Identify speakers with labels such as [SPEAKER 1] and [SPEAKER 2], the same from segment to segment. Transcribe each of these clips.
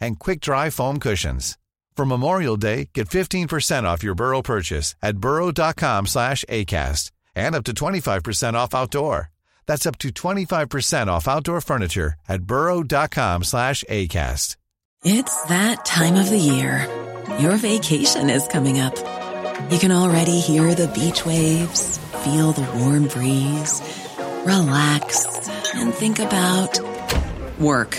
[SPEAKER 1] and quick dry foam cushions. For Memorial Day, get 15% off your Burrow purchase at burrow.com slash ACAST and up to 25% off outdoor. That's up to 25% off outdoor furniture at burrow.com slash ACAST.
[SPEAKER 2] It's that time of the year. Your vacation is coming up. You can already hear the beach waves, feel the warm breeze, relax, and think about work.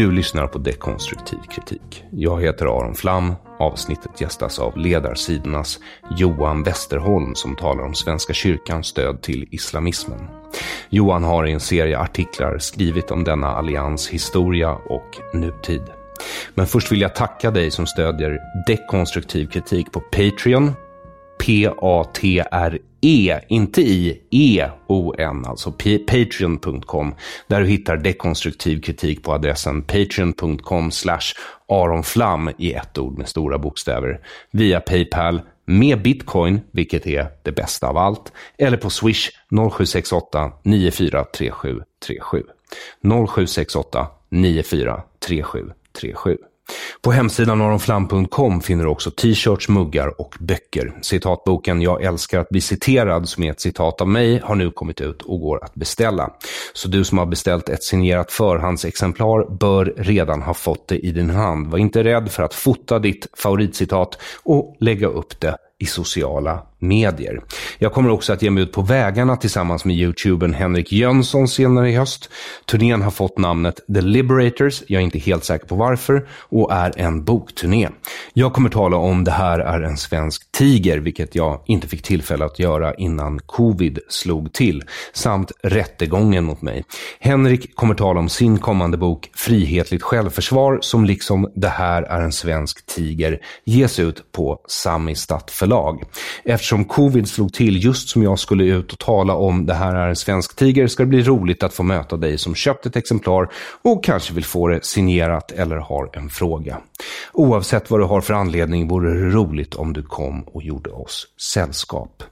[SPEAKER 3] Du lyssnar på Dekonstruktiv kritik. Jag heter Aron Flam. Avsnittet gästas av ledarsidornas Johan Westerholm som talar om Svenska kyrkans stöd till islamismen. Johan har i en serie artiklar skrivit om denna allians historia och nutid. Men först vill jag tacka dig som stödjer dekonstruktiv kritik på Patreon. P-A-T-R E, inte i E-O-N, alltså patreon.com, där du hittar dekonstruktiv kritik på adressen patreon.com slash aronflam i ett ord med stora bokstäver, via Paypal, med bitcoin, vilket är det bästa av allt, eller på swish 0768 943737. 0768 943737. På hemsidan aronflam.com finner du också t-shirts, muggar och böcker. Citatboken Jag älskar att bli citerad, som är ett citat av mig, har nu kommit ut och går att beställa. Så du som har beställt ett signerat förhandsexemplar bör redan ha fått det i din hand. Var inte rädd för att fota ditt favoritcitat och lägga upp det i sociala medier. Jag kommer också att ge mig ut på vägarna tillsammans med youtubern Henrik Jönsson senare i höst. Turnén har fått namnet The Liberators, jag är inte helt säker på varför, och är en bokturné. Jag kommer tala om Det här är en svensk tiger, vilket jag inte fick tillfälle att göra innan covid slog till, samt rättegången mot mig. Henrik kommer tala om sin kommande bok Frihetligt självförsvar, som liksom Det här är en svensk tiger ges ut på Samistat förlag. Eftersom eftersom covid slog till just som jag skulle ut och tala om det här är en svensk tiger ska det bli roligt att få möta dig som köpt ett exemplar och kanske vill få det signerat eller har en fråga. Oavsett vad du har för anledning vore det roligt om du kom och gjorde oss sällskap.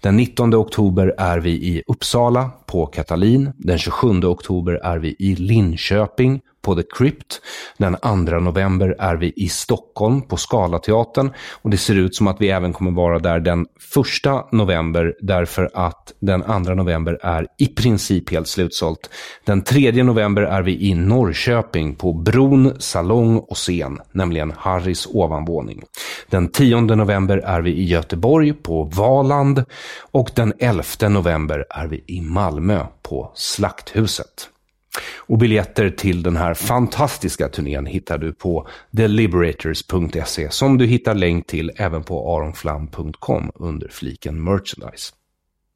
[SPEAKER 3] Den 19 oktober är vi i Uppsala på Katalin. Den 27 oktober är vi i Linköping på The Crypt. Den 2 november är vi i Stockholm på Scalateatern och det ser ut som att vi även kommer vara där den 1 november därför att den 2 november är i princip helt slutsålt. Den 3 november är vi i Norrköping på Bron, Salong och Scen, nämligen Harrys ovanvåning. Den 10 november är vi i Göteborg på Valand och den 11 november är vi i Malmö på Slakthuset. Och biljetter till den här fantastiska turnén hittar du på theliberators.se som du hittar länk till även på aronflam.com under fliken merchandise.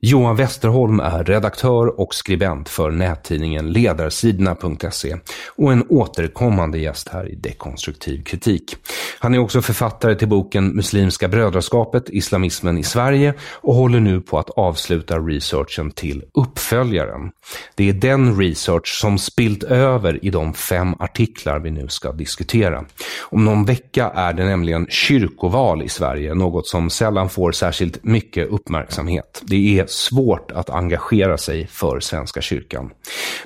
[SPEAKER 3] Johan Westerholm är redaktör och skribent för nättidningen Ledarsidorna.se och en återkommande gäst här i Dekonstruktiv kritik. Han är också författare till boken Muslimska brödraskapet, islamismen i Sverige och håller nu på att avsluta researchen till uppföljaren. Det är den research som spilt över i de fem artiklar vi nu ska diskutera. Om någon vecka är det nämligen kyrkoval i Sverige, något som sällan får särskilt mycket uppmärksamhet. Det är svårt att engagera sig för Svenska kyrkan.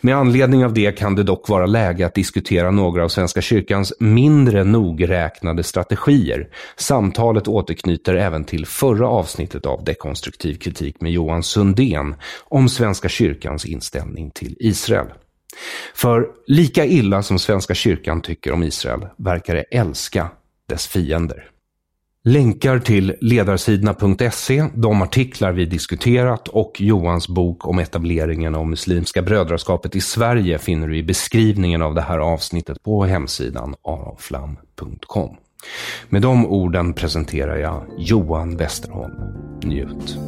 [SPEAKER 3] Med anledning av det kan det dock vara läge att diskutera några av Svenska kyrkans mindre nogräknade strategier. Samtalet återknyter även till förra avsnittet av Dekonstruktiv kritik med Johan Sundén om Svenska kyrkans inställning till Israel. För lika illa som Svenska kyrkan tycker om Israel verkar det älska dess fiender. Länkar till ledarsidorna.se, de artiklar vi diskuterat och Johans bok om etableringen av Muslimska brödraskapet i Sverige finner du i beskrivningen av det här avsnittet på hemsidan aronflam.com. Med de orden presenterar jag Johan Westerholm. Njut.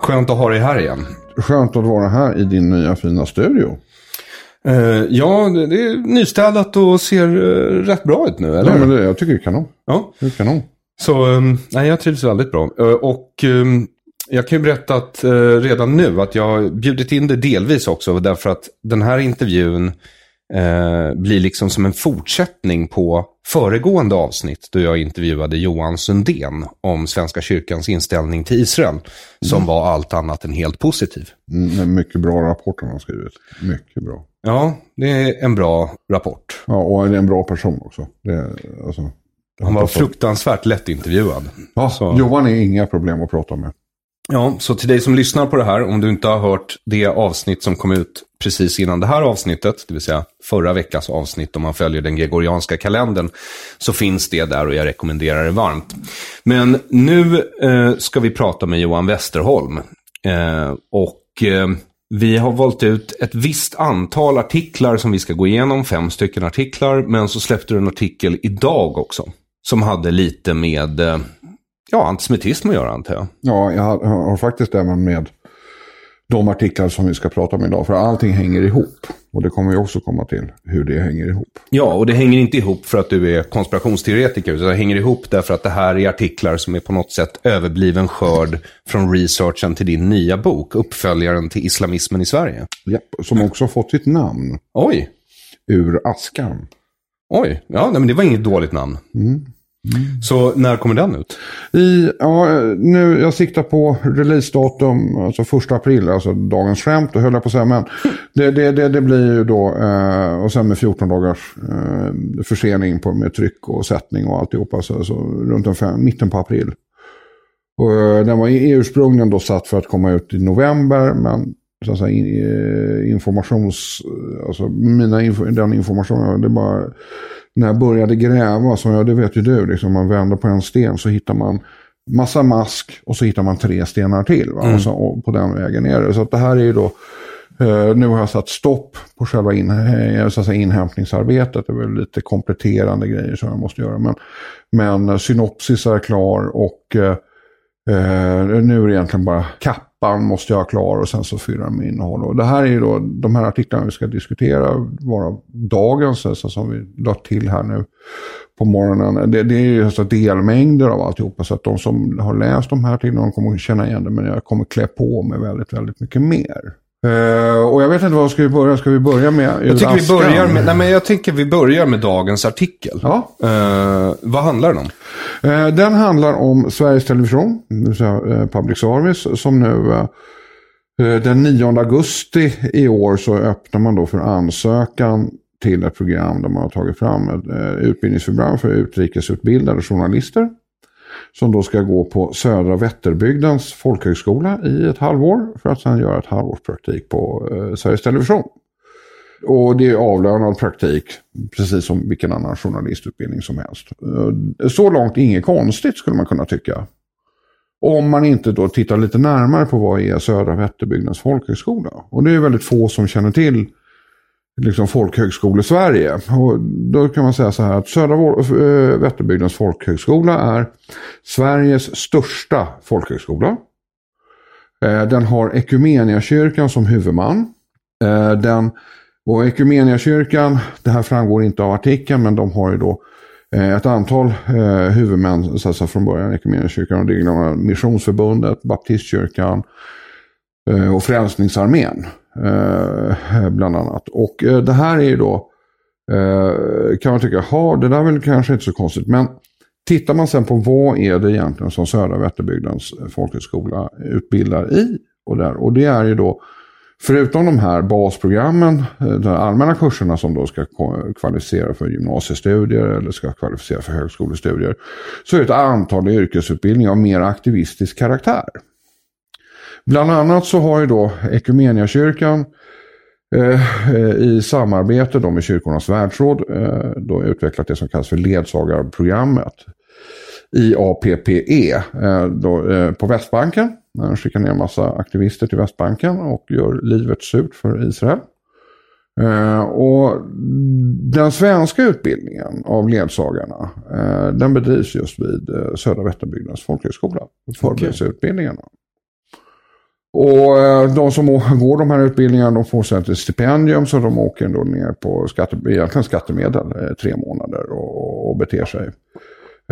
[SPEAKER 3] Skönt att ha dig här igen.
[SPEAKER 4] Skönt att vara här i din nya fina studio.
[SPEAKER 3] Uh, ja, det, är nystädat och ser uh, rätt bra ut nu, eller?
[SPEAKER 4] Ja, men det, jag tycker det är kanon.
[SPEAKER 3] Ja.
[SPEAKER 4] Det är kanon.
[SPEAKER 3] Så, um, nej, jag trivs väldigt bra. Uh, och um, jag kan ju berätta att redan nu att jag har bjudit in det delvis också, därför att den här intervjun blir liksom som en fortsättning på föregående avsnitt då jag intervjuade Johan Sundén om Svenska kyrkans inställning till Israel, som mm. var allt annat än helt positiv.
[SPEAKER 4] Mm, mycket bra rapport han har skrivit. Mycket bra.
[SPEAKER 3] Ja, det är en bra rapport.
[SPEAKER 4] Ja, och är en bra person också. Det, alltså,
[SPEAKER 3] han var fruktansvärt lättintervjuad.
[SPEAKER 4] Ja, så. Johan är inga problem att prata med.
[SPEAKER 3] Ja, så till dig som lyssnar på det här, om du inte har hört det avsnitt som kom ut precis innan det här avsnittet, det vill säga förra veckans avsnitt om man följer den gregorianska kalendern, så finns det där och jag rekommenderar det varmt. Men nu eh, ska vi prata med Johan Westerholm. Eh, och eh, vi har valt ut ett visst antal artiklar som vi ska gå igenom, fem stycken artiklar, men så släppte du en artikel idag också. Som hade lite med eh, ja, antisemitism att göra antar jag.
[SPEAKER 4] Ja, jag har, har faktiskt även med de artiklar som vi ska prata om idag. För allting hänger ihop. Och det kommer vi också komma till, hur det hänger ihop.
[SPEAKER 3] Ja, och det hänger inte ihop för att du är konspirationsteoretiker. Utan det hänger ihop därför att det här är artiklar som är på något sätt överbliven skörd från researchen till din nya bok. Uppföljaren till islamismen i Sverige.
[SPEAKER 4] Ja, som också har fått sitt namn.
[SPEAKER 3] Oj.
[SPEAKER 4] Ur askan.
[SPEAKER 3] Oj, ja, nej, men det var inget dåligt namn. Mm. Mm. Så när kommer den ut?
[SPEAKER 4] I, ja, nu, jag siktar på releasedatum, alltså första april, alltså dagens skämt, höll jag på att säga. Men det, det, det, det blir ju då, eh, och sen med 14 dagars eh, försening på, med tryck och sättning och alltihopa, så, så runt en fem, mitten på april. Och, eh, den var ursprungligen då satt för att komma ut i november, men så att säga, eh, informations, alltså mina, den informationen, det bara när jag började gräva, så ja, det vet ju du, liksom, man vänder på en sten så hittar man massa mask och så hittar man tre stenar till. Va? Mm. Och, så, och på den vägen är det. Så det här är ju då, eh, nu har jag satt stopp på själva in, eh, så att säga, inhämtningsarbetet. Det är väl lite kompletterande grejer som jag måste göra. Men, men synopsis är klar och eh, eh nu är det egentligen bara kapp mappan måste jag ha klar och sen så fyller den med innehåll. Och det här är ju då de här artiklarna vi ska diskutera, bara dagens, alltså, som vi lagt till här nu på morgonen. Det, det är ju alltså delmängder av alltihopa så att de som har läst de här artiklarna kommer att känna igen det men jag kommer klä på mig väldigt, väldigt mycket mer. Uh, och jag vet inte vad ska vi börja? Ska vi börja med
[SPEAKER 3] Jag tycker vi börjar med, nej, men jag tycker vi börjar med dagens artikel.
[SPEAKER 4] Ja.
[SPEAKER 3] Uh, vad handlar den om?
[SPEAKER 4] Uh, den handlar om Sveriges Television, det säga Public Service, som nu den 9 augusti i år så öppnar man då för ansökan till ett program där man har tagit fram ett utbildningsprogram för utrikesutbildade journalister som då ska gå på Södra Vätterbygdens folkhögskola i ett halvår för att sedan göra ett halvårs praktik på eh, Sveriges Television. Och det är avlönad praktik, precis som vilken annan journalistutbildning som helst. Eh, så långt inget konstigt skulle man kunna tycka. Om man inte då tittar lite närmare på vad är Södra Vätterbygdens folkhögskola. Och det är väldigt få som känner till liksom folkhögskolesverige. Och då kan man säga så här att Södra eh, Vätterbygdens folkhögskola är Sveriges största folkhögskola. Eh, den har Ekumeniakyrkan som huvudman. Eh, den, och Ekumeniakyrkan, det här framgår inte av artikeln, men de har ju då ett antal huvudmän så att säga, från början. Ekumeniakyrkan, det är Missionsförbundet, Baptistkyrkan och Frälsningsarmén. Eh, bland annat. Och eh, det här är ju då, eh, kan man tycka, ha det där är väl kanske inte så konstigt. Men tittar man sen på vad är det egentligen som Södra Vätterbygdens folkhögskola utbildar i. Och, där, och det är ju då, förutom de här basprogrammen, eh, de allmänna kurserna som då ska kvalificera för gymnasiestudier eller ska kvalificera för högskolestudier. Så är det ett antal yrkesutbildningar av mer aktivistisk karaktär. Bland annat så har ju då Ekumeniakyrkan eh, i samarbete då med Kyrkornas världsråd eh, då utvecklat det som kallas för ledsagarprogrammet. IAPPE eh, då, eh, på Västbanken. Man skickar ner en massa aktivister till Västbanken och gör livet surt för Israel. Eh, och den svenska utbildningen av ledsagarna eh, den bedrivs just vid eh, Södra Vätterbygdens folkhögskola. Förberedelseutbildningarna. Och eh, de som går de här utbildningarna de får sedan ett stipendium så de åker då ner på skatte, egentligen skattemedel eh, tre månader och, och beter sig.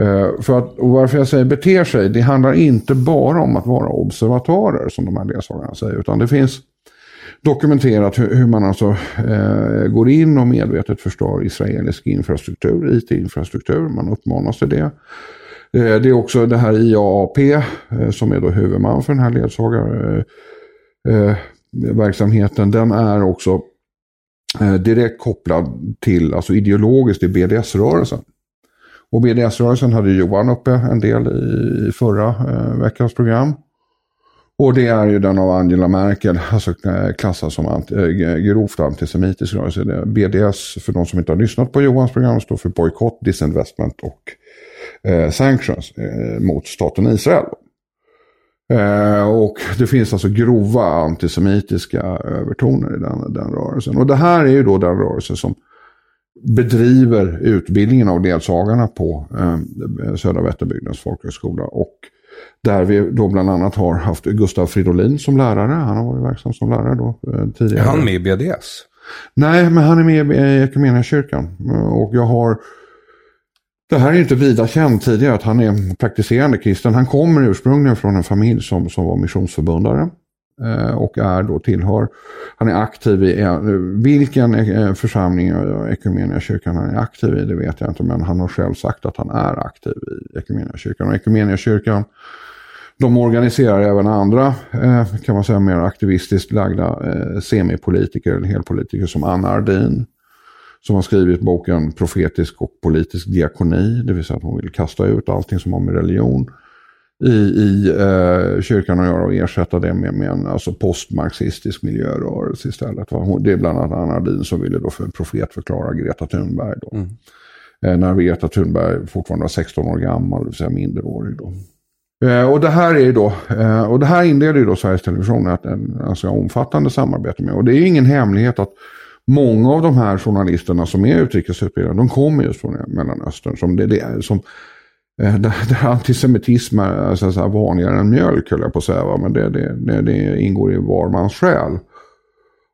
[SPEAKER 4] Eh, för att, och varför jag säger beter sig, det handlar inte bara om att vara observatörer som de här ledsagarna säger. Utan det finns dokumenterat hur, hur man alltså eh, går in och medvetet förstör israelisk infrastruktur, IT-infrastruktur. Man uppmanas till det. Eh, det är också det här IAAP eh, som är då huvudman för den här ledsagarverksamheten. Eh, den är också direkt kopplad till, alltså ideologiskt, till BDS-rörelsen. Och BDS-rörelsen hade Johan uppe en del i förra veckans program. Och det är ju den av Angela Merkel, alltså klassad som anti, grovt antisemitisk rörelse. BDS, för de som inte har lyssnat på Johans program, står för bojkott, disinvestment och eh, sanctions eh, mot staten Israel. Eh, och det finns alltså grova antisemitiska övertoner i den, den rörelsen. Och det här är ju då den rörelse som bedriver utbildningen av ledsagarna på eh, Södra Vätterbygdens folkhögskola. Och där vi då bland annat har haft Gustav Fridolin som lärare. Han har varit verksam som lärare då eh, tidigare.
[SPEAKER 3] Är han med i BDS?
[SPEAKER 4] Nej, men han är med i Equmeniakyrkan. Och jag har det här är inte vida känt tidigare att han är praktiserande kristen. Han kommer ursprungligen från en familj som, som var missionsförbundare. Eh, och är då tillhör, han är aktiv i, eh, vilken eh, församling eh, i kyrkan han är aktiv i det vet jag inte. Men han har själv sagt att han är aktiv i kyrkan. Och kyrkan de organiserar även andra, eh, kan man säga, mer aktivistiskt lagda eh, semipolitiker eller helpolitiker som Anna Ardin som har skrivit boken Profetisk och politisk diakoni, det vill säga att hon vill kasta ut allting som har med religion i, i eh, kyrkan att göra och ersätta det med, med en alltså postmarxistisk miljörörelse istället. Hon, det är bland annat Anna Ardin som ville då för profetförklara Greta Thunberg. Då. Mm. Eh, när Greta Thunberg fortfarande var 16 år gammal, det vill säga minderårig. Då. Eh, och det här är då, eh, och det här inleder ju då Sveriges Television ett en ganska omfattande samarbete med. Och det är ingen hemlighet att många av de här journalisterna som är utrikesutbildade, de kommer just från Mellanöstern. Som det, det, som, eh, där, där antisemitism är så säga, vanligare än mjölk, höll jag på att säga. Va? Men det, det, det, det ingår i var mans själ.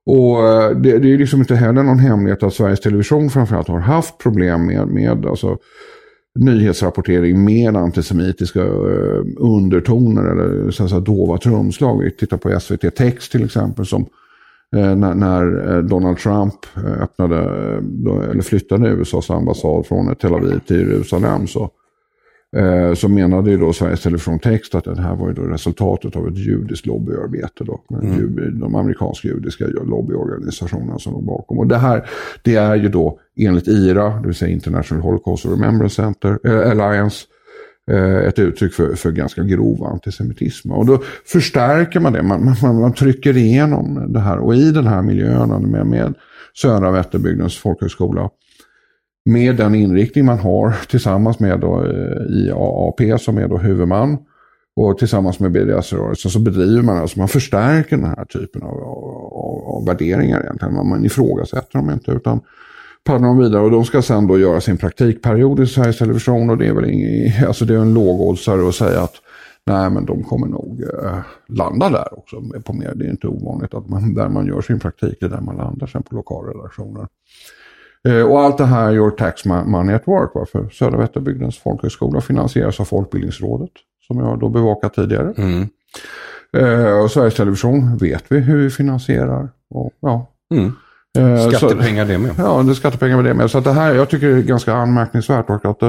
[SPEAKER 4] Och eh, det, det är liksom inte heller någon hemlighet att Sveriges Television framförallt har haft problem med, med alltså, nyhetsrapportering med antisemitiska eh, undertoner eller så att säga, dova trumslag. Vi tittar på SVT Text till exempel som när, när, eh, Donald Trump eh, öppnade, eller flyttade USAs ambassad från Tel Aviv till Jerusalem så, så menade ju då Sveriges Television Text att det här var ju då resultatet av ett judiskt lobbyarbete. Då, mm. De amerikanska judiska lobbyorganisationerna som låg bakom. Och det här det är ju då enligt IRA, det vill säga International Holocaust Remembrance Center, äh, Alliance, Eh, Eh, ett uttryck för, för ganska grov antisemitism. Och då förstärker man det, man, man, man trycker igenom det här. Och i den här miljön med, med Södra Vätterbygdens folkhögskola, med den inriktning man har tillsammans med då, eh, IAAP som är då huvudman och tillsammans med BDS-rörelsen så bedriver man, alltså man förstärker den här typen av, av, av värderingar egentligen. Man ifrågasätter dem inte utan paddlar de vidare och de ska sen då göra sin praktikperiod i Sveriges Television och det är väl ingen, alltså det är en lågoddsare att säga att nej men de kommer nog eh, landa där också på mer. Det är inte ovanligt att man, där man gör sin praktik är där man landar sen på lokalredaktioner. Eh, och allt det här gör Tax Money at Work. Va? För Södra Vätterbygdens folkhögskola finansieras av Folkbildningsrådet som jag då bevakat tidigare. Mm. Eh, och Sveriges Television vet vi hur vi finansierar. Och, ja. Mm.
[SPEAKER 3] Eh, skattepengar det med.
[SPEAKER 4] Ja, det är skattepengar med det med. Så att det här, jag tycker det är ganska anmärkningsvärt och att,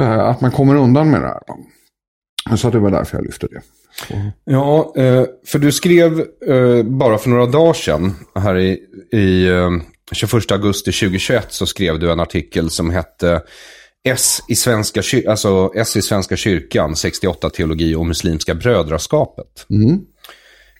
[SPEAKER 4] eh, att man kommer undan med det här. Så det var därför jag lyfte det. Så.
[SPEAKER 3] Ja, eh, för du skrev bara för några dagar sedan, här i, i 21 augusti 2021, så skrev du en artikel som hette S i Svenska, alltså S i Svenska kyrkan, 68 teologi och Muslimska brödraskapet. Mm.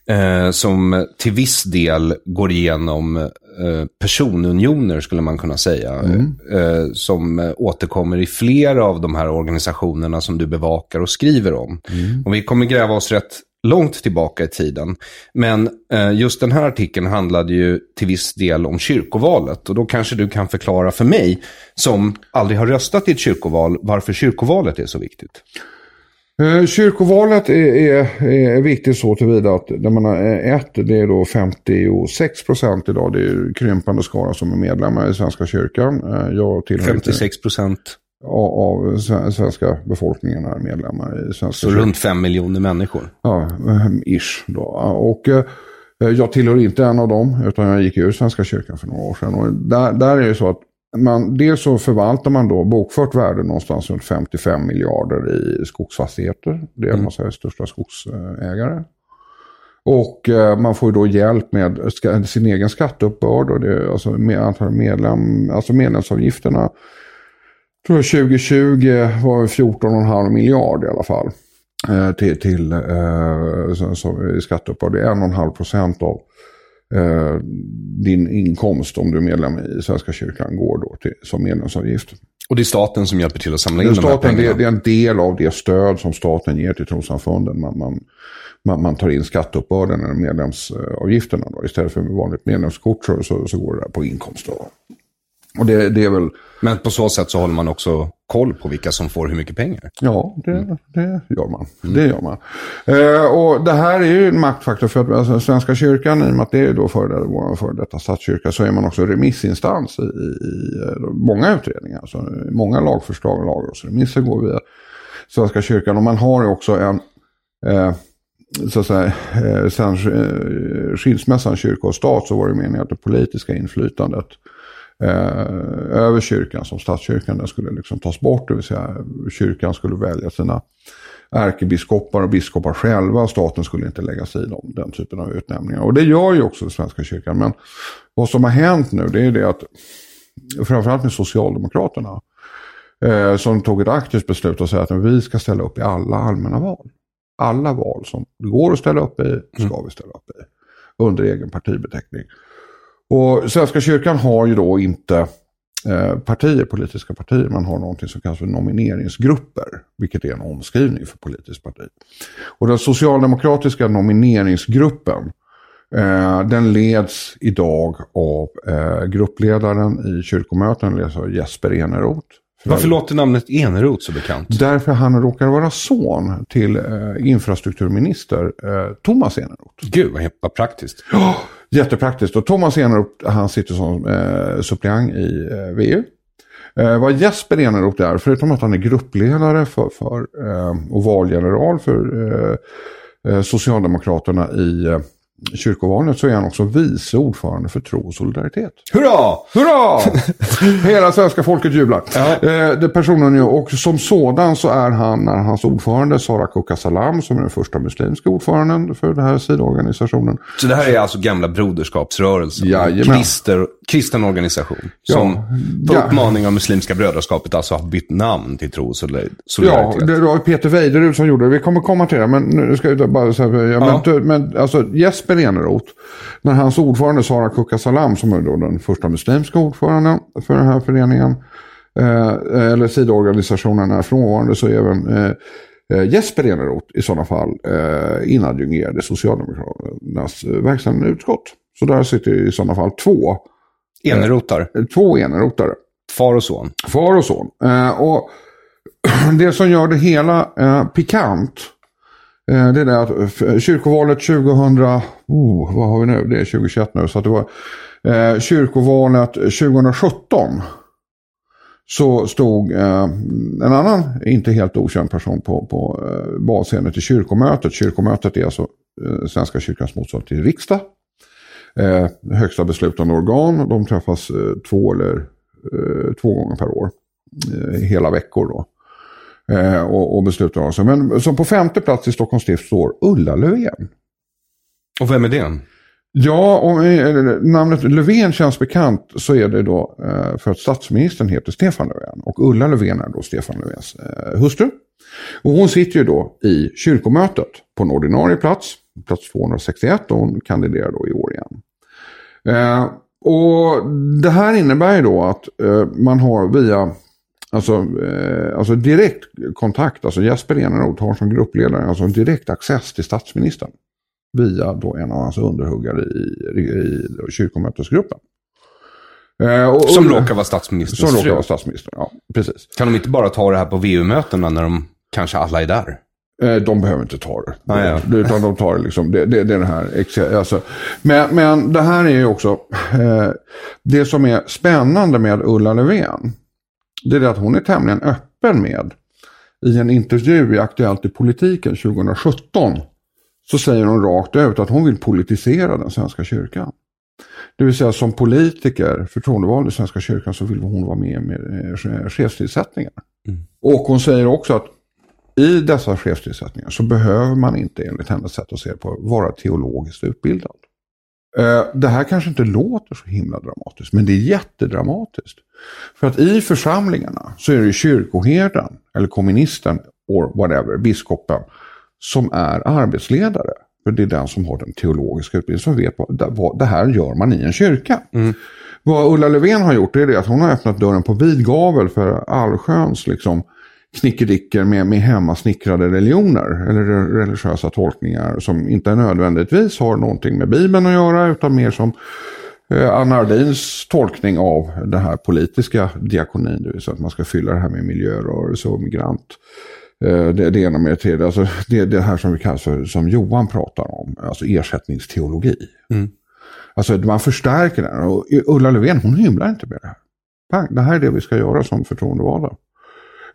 [SPEAKER 3] Eh, som till viss del går igenom eh, personunioner skulle man kunna säga.
[SPEAKER 4] Mm.
[SPEAKER 3] Eh, som återkommer i flera av de här organisationerna som du bevakar och skriver om.
[SPEAKER 4] Mm.
[SPEAKER 3] Och vi kommer gräva oss rätt långt tillbaka i tiden. Men eh, just den här artikeln handlade ju till viss del om kyrkovalet. Och då kanske du kan förklara för mig, som aldrig har röstat i ett kyrkoval, varför kyrkovalet är så viktigt.
[SPEAKER 4] Eh, Kyrkovalet är, är, är viktigt så tillvida att jag menar, eh, ett, det är då 56 procent idag. Det är krympande skara som är medlemmar i Svenska kyrkan. Eh, Jag tillhör inte-
[SPEAKER 3] 56 procent,
[SPEAKER 4] av av sven- svenska befolkningen är medlemmar i Svenska
[SPEAKER 3] så
[SPEAKER 4] kyrkan.
[SPEAKER 3] runt 5 miljoner människor.
[SPEAKER 4] Ja, ish då. Och jag tillhör inte en av dem, utan jag gick ur Svenska kyrkan för några år sedan. Och där, där är det så att man, dels så förvaltar man då bokfört värde någonstans runt 55 miljarder i skogsfastigheter. Det är
[SPEAKER 3] Mm.
[SPEAKER 4] Sveriges största skogsägare. Och eh, man får då hjälp med sin egen skatteuppbörd och det, alltså med antal medlem, alltså medlemsavgifterna. tror jag 2020 var 14,5 miljard i alla fall. Eh, till till eh, så, så, skatteuppbörd. Det är 1,5 procent av eh, din inkomst om du är medlem i Svenska kyrkan går då till, som medlemsavgift.
[SPEAKER 3] Och det är staten som hjälper till att samla in
[SPEAKER 4] Men
[SPEAKER 3] de här
[SPEAKER 4] det, det är en del av det stöd som staten ger till trossamfunden. Man, man, man, man tar in skatteuppbörden eller medlemsavgifterna. Då. Istället för vanligt medlemskort så, så, så går det där på inkomst. Då. Och det, det är väl,
[SPEAKER 3] Men på så sätt så håller man också koll på vilka som får hur mycket pengar.
[SPEAKER 4] ja, det, det gör man. Det gör man. Eh, och det här är ju en maktfaktor för att alltså, Svenska kyrkan, i och med att det är då före, vår före detta statskyrka, så är man också remissinstans i, i, i eh, många utredningar. Alltså, många lagförslag och lagrådsremisser går via Svenska kyrkan. Och man har ju också en, eh, så att säga, eh, sen eh, skilsmässan kyrka och stat så var det meningen att det politiska inflytandet eh, över kyrkan som statskyrkan den skulle liksom tas bort. Det vill säga kyrkan skulle välja sina ärkebiskopar och biskopar själva. Staten skulle inte lägga sig i dem, den typen av utnämningar. Och det gör ju också Svenska kyrkan. Men vad som har hänt nu det är det att framförallt med Socialdemokraterna eh, som tog ett aktivt beslut och säga att vi ska ställa upp i alla allmänna val. Alla val som det går att ställa upp i ska vi ställa upp i. Under egen partibeteckning. Och Svenska kyrkan har ju då inte eh, partier, politiska partier. Man har någonting som kallas för nomineringsgrupper. Vilket är en omskrivning för politiskt parti. Och den socialdemokratiska nomineringsgruppen. Eh, den leds idag av eh, gruppledaren i kyrkomöten, alltså Jesper Eneroth.
[SPEAKER 3] Varför låter namnet Eneroth så bekant?
[SPEAKER 4] Därför han råkar vara son till eh, infrastrukturminister eh, Thomas Eneroth.
[SPEAKER 3] Gud, vad, vad praktiskt.
[SPEAKER 4] Ja, jättepraktiskt. Och Thomas Eneroth, han sitter som eh, suppleant i eh, VU. Eh, vad Jesper Eneroth är, förutom att han är gruppledare för, för, eh, och valgeneral för eh, eh Socialdemokraterna i eh, kyrkovalet så är han också vice ordförande för Tro och Solidaritet.
[SPEAKER 3] Hurra!
[SPEAKER 4] Hurra! Hela svenska folket jublar.
[SPEAKER 3] Ja.
[SPEAKER 4] Eh, det personen ju, och som sådan så är han, är hans ordförande Sara Kuka Salam som är den första muslimska ordföranden för den här sidoorganisationen.
[SPEAKER 3] Så det här är alltså gamla broderskapsrörelsen?
[SPEAKER 4] Jajamän.
[SPEAKER 3] Krister, kristen organisation. Som på
[SPEAKER 4] Ja.
[SPEAKER 3] uppmaning av Muslimska brödraskapet alltså har bytt namn till Tro och Solidar-
[SPEAKER 4] Ja,
[SPEAKER 3] Solidaritet.
[SPEAKER 4] det var Peter Weiderud som gjorde det. Vi kommer komma till det. Men nu ska jag bara säga. Ja. men, men alltså Jesper Eneroth. När hans ordförande Sara Kuka Salam som är då den första muslimska ordföranden för den här föreningen. Eh, eller sidoorganisationen är frånvarande så är även eh, eh, Jesper Eneroth i sådana fall eh, inadjungerad i Socialdemokraternas eh, verkställande utskott. Så där sitter i sådana fall två,
[SPEAKER 3] Enerotar.
[SPEAKER 4] eh, två Enerothare.
[SPEAKER 3] Far och son.
[SPEAKER 4] Far och son. Eh, och det som gör det hela eh, pikant. Eh, det är det att kyrkovalet 2000, oh, vad har vi nu? Det är 2021 nu. Så att det var eh, kyrkovalet 2017. Så stod eh, en annan, inte helt okänd person på, på eh, basscenen till kyrkomötet. Kyrkomötet är alltså eh, Svenska kyrkans motsvarighet till riksdag. Eh, högsta beslutande organ. De träffas eh, två eller eh, två gånger per år. Eh, hela veckor då. Eh, och, och beslutar om sig. Men som på femte plats i Stockholms stift står Ulla Löfven.
[SPEAKER 3] Och vem är det?
[SPEAKER 4] Ja, om eh, namnet Löfven känns bekant så är det då eh, för att statsministern heter Stefan Löfven. Och Ulla Löfven är då Stefan Löfvens eh, hustru. Och hon sitter ju då i kyrkomötet på en ordinarie plats. plats 261 och hon kandiderar då i år igen. Och det här innebär ju då att man har via Alltså, eh, alltså direkt kontakt, alltså Jesper Eneroth har som gruppledare alltså direkt access till statsministern. Via då en av hans underhuggare i, i, i kyrkomötesgruppen.
[SPEAKER 3] Eh, och, som råkar vara statsministerns
[SPEAKER 4] Som råkar vara statsminister, ja. Precis.
[SPEAKER 3] Kan de inte bara ta det här på VU-mötena när de kanske alla är där?
[SPEAKER 4] Eh, de behöver inte ta det.
[SPEAKER 3] Ah, ja.
[SPEAKER 4] Utan de tar det liksom, det, det, det är det här. Alltså, men, men det här är ju också, eh, det som är spännande med Ulla Löfven, det är det att hon är tämligen öppen med, i en intervju i Aktuellt i politiken 2017, så säger hon rakt ut att hon vill politisera den svenska kyrkan. Det vill säga som politiker, förtroendevald i Svenska kyrkan, så vill hon vara med med eh, chefstillsättningar. Mm. Och hon säger också att i dessa chefstillsättningar så behöver man inte enligt hennes sätt att se på vara teologiskt utbildad. Eh, det här kanske inte låter så himla dramatiskt, men det är jättedramatiskt. För att i församlingarna så är det kyrkoherden, eller kommunisten, or whatever, biskopen, som är arbetsledare. För det är den som har den teologiska utbildningen, som vet vad det här gör man i en kyrka. Mm. Vad Ulla Löfven har gjort är det att hon har öppnat dörren på vid gavel för allsköns liksom, knickedickor med, med hemmasnickrade religioner eller religiösa tolkningar som inte nödvändigtvis har någonting med Bibeln att göra utan mer som eh, Anna Ardins tolkning av den här politiska diakonin, det vill säga att man ska fylla det här med miljörörelse och migrant. Eh, det, det ena med det tredje, alltså det, det här som vi kallar för, som Johan pratar om, alltså ersättningsteologi. Mm. Alltså man förstärker den och Ulla Löfven hon hymlar inte med det här. Det här är det vi ska göra som förtroendevalda.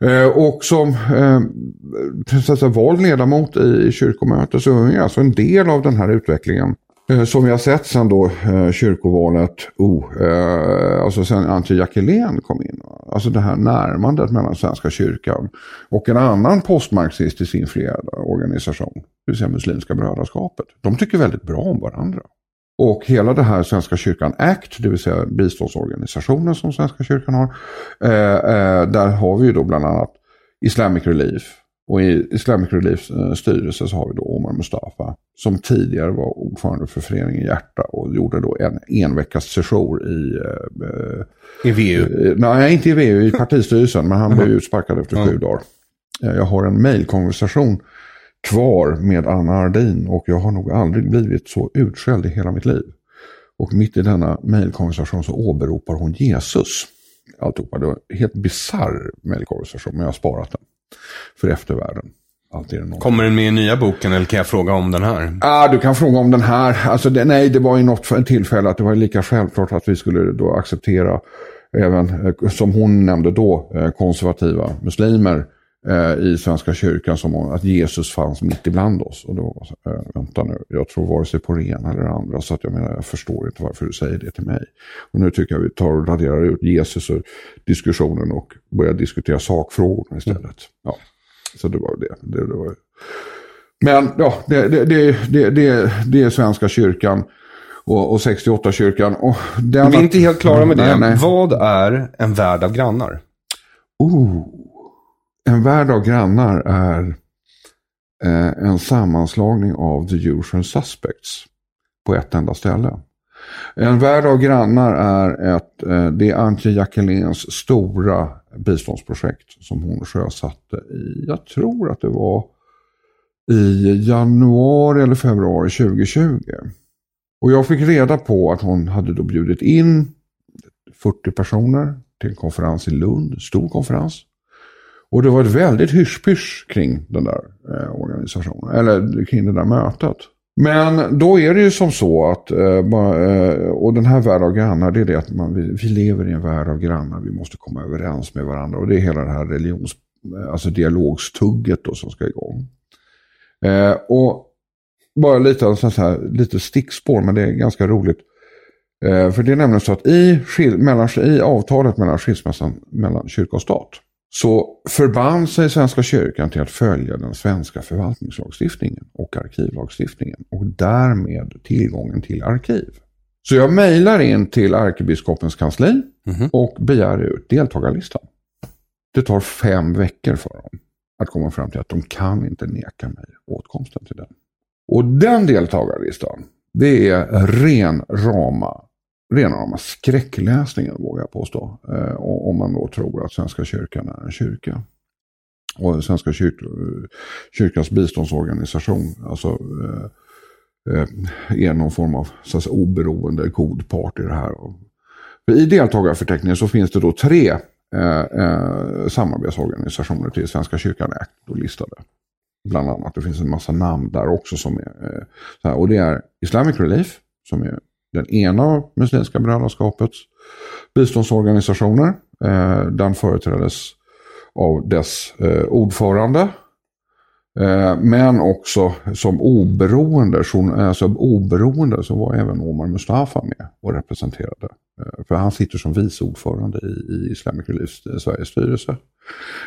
[SPEAKER 4] Eh, och som eh, vald ledamot i kyrkomötet så är jag alltså en del av den här utvecklingen. Eh, som vi har sett sedan då eh, kyrkovalet, oh, eh, alltså sen Antje Jackelén kom in. Alltså det här närmandet mellan Svenska kyrkan och en annan postmarxistisk influerad organisation, det vill säga Muslimska brödraskapet. De tycker väldigt bra om varandra. Och hela det här Svenska kyrkan Act, det vill säga biståndsorganisationen som Svenska kyrkan har. Eh, eh, där har vi ju då bland annat Islamic Relief. Och i Islamic Reliefs eh, styrelse så har vi då Omar Mustafa. Som tidigare var ordförande för föreningen Hjärta och gjorde då en enveckas session i...
[SPEAKER 3] I VU?
[SPEAKER 4] nej, inte i VU, i partistyrelsen. men han blev utsparkad efter sju dagar. Jag har en mejlkonversation kvar med Anna Ardin och jag har nog aldrig blivit så utskälld i hela mitt liv. Och mitt i denna mejlkonversation så åberopar hon Jesus. Alltihopa. Det var en helt bisarr mejlkonversation men jag har sparat den. För eftervärlden.
[SPEAKER 3] Kommer den med i nya boken eller kan jag fråga om den här?
[SPEAKER 4] Ja, ah, du kan fråga om den här. Alltså, det, nej, det var i något för en tillfälle att det var lika självklart att vi skulle då acceptera även, eh, som hon nämnde då, eh, konservativa muslimer i Svenska kyrkan som att Jesus fanns mitt ibland oss. Och då, eh, vänta nu, jag tror vare sig på det ena eller det andra. Så att jag menar, jag förstår inte varför du säger det till mig. Och nu tycker jag vi tar och raderar ut Jesus ur diskussionen och börjar diskutera sakfrågorna istället. Mm. Ja, så det var det. det, det var... Men ja, det, det, det, det, det är Svenska kyrkan och, och 68-kyrkan. Och
[SPEAKER 3] vi är inte helt klara med det. Nej, nej. Vad är en värld av grannar?
[SPEAKER 4] Oh. En värld av grannar är eh, en sammanslagning av the usual suspects på ett enda ställe. En värld av grannar är ett, eh, det är Antje Jackeléns stora biståndsprojekt som hon sjösatte i, jag tror att det var i januari eller februari 2020. Och jag fick reda på att hon hade då bjudit in 40 personer till en konferens i Lund, stor konferens. Och det var ett väldigt hysch kring den där eh, organisationen, eller kring det där mötet. Men då är det ju som så att, eh, eh och den här världen av grannar, det är det att man, vi, vi, lever i en värld av grannar, vi måste komma överens med varandra. Och det är hela det här religions, eh, alltså dialogstugget då som ska igång. Eh, och bara lite, så här, lite stickspår, men det är ganska roligt. Eh, för det är nämligen så att i, mellan, i avtalet mellan skilsmässan mellan kyrka och stat så förband sig Svenska kyrkan till att följa den svenska förvaltningslagstiftningen och arkivlagstiftningen och därmed tillgången till arkiv. Så jag mejlar in till ärkebiskopens kansli mm -hmm. och begär ut deltagarlistan. Det tar fem veckor för dem att komma fram till att de kan inte neka mig åtkomsten till den. Och den deltagarlistan, det är ren rama, rena rama skräckläsningen vågar jag påstå. Eh, om man då tror att Svenska kyrkan är en kyrka. Och Svenska kyr, kyrkans biståndsorganisation alltså, eh, eh, är någon form av så säga, oberoende god part i det här. I deltagarförteckningen så finns det då tre eh, eh, samarbetsorganisationer till Svenska kyrkan Act listade. Bland annat. Det finns en massa namn där också. som är eh, så här, Och det är Islamic Relief som är den ena av Muslimska brödraskapets biståndsorganisationer. Eh, den företräddes av dess eh, ordförande Eh, men också som oberoende, alltså oberoende så var även Omar Mustafa med och representerade. Eh, för han sitter som vice ordförande i, i Islamic Reliefs eh, Sveriges styrelse.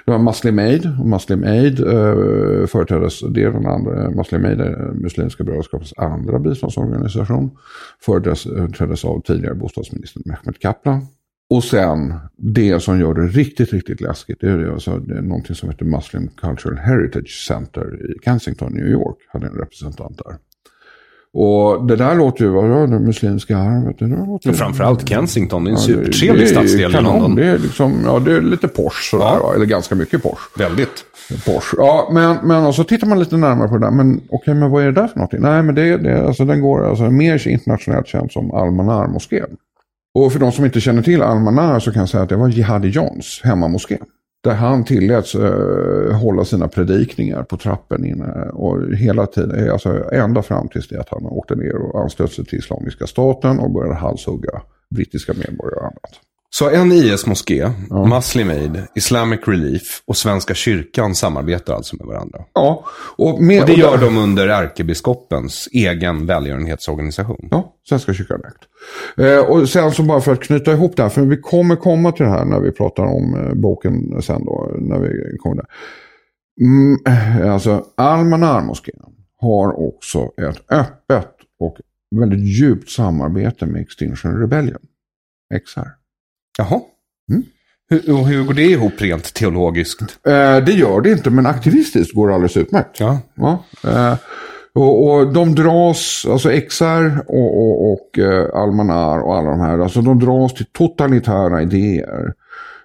[SPEAKER 4] Det var Muslim Aid. Och Muslim Aid eh, företräddes, det är den andra, eh, Muslim Aid är Muslimska brödraskapets andra biståndsorganisation. Företräddes av tidigare bostadsministern Mehmet Kaplan. Och sen det som gör det riktigt, riktigt läskigt. Det är, alltså, det är någonting som heter Muslim Cultural Heritage Center i Kensington, New York. Hade en representant där. Och det där låter ju, vad det muslimska arvet. Det där låter,
[SPEAKER 3] framförallt Kensington, det är en ja, supertrevlig stadsdel i London.
[SPEAKER 4] Det är, liksom, ja, det är lite Porsche sådär, ja. eller ganska mycket Porsche.
[SPEAKER 3] Väldigt.
[SPEAKER 4] Porsche. Ja, men, men och så tittar man lite närmare på det där. Men okej, okay, men vad är det där för någonting? Nej, men det, det, alltså, den går alltså, mer internationellt känd som Al-Manar-moskén. Och för de som inte känner till Al-Manar så kan jag säga att det var Jihadi Johns hemmamoské. Där han tilläts uh, hålla sina predikningar på trappen inne. Och hela tiden, eh, alltså ända fram tills det att han åkte ner och anslöt sig till Islamiska staten och började halshugga brittiska medborgare och annat.
[SPEAKER 3] Så en IS-moské, ja. Muslim Aid, Islamic Relief och Svenska kyrkan samarbetar alltså med varandra?
[SPEAKER 4] Ja.
[SPEAKER 3] Och, med, och det gör och de under ärkebiskopens egen välgörenhetsorganisation?
[SPEAKER 4] Ja, Svenska kyrkan Act. Eh, och sen så bara för att knyta ihop det här, för vi kommer komma till det här när vi pratar om eh, boken sen då, när vi kommer där. Mm, eh, alltså, Al-Manar-moskén har också ett öppet och väldigt djupt samarbete med Extinction Rebellion, XR.
[SPEAKER 3] Jaha. Mm. Hur, hur går det ihop rent teologiskt?
[SPEAKER 4] Eh, det gör det inte, men aktivistiskt går det alldeles utmärkt.
[SPEAKER 3] Ja.
[SPEAKER 4] ja eh, och, och, de dras, alltså XR och, och, och eh, Almanar och alla de här, alltså de dras till totalitära idéer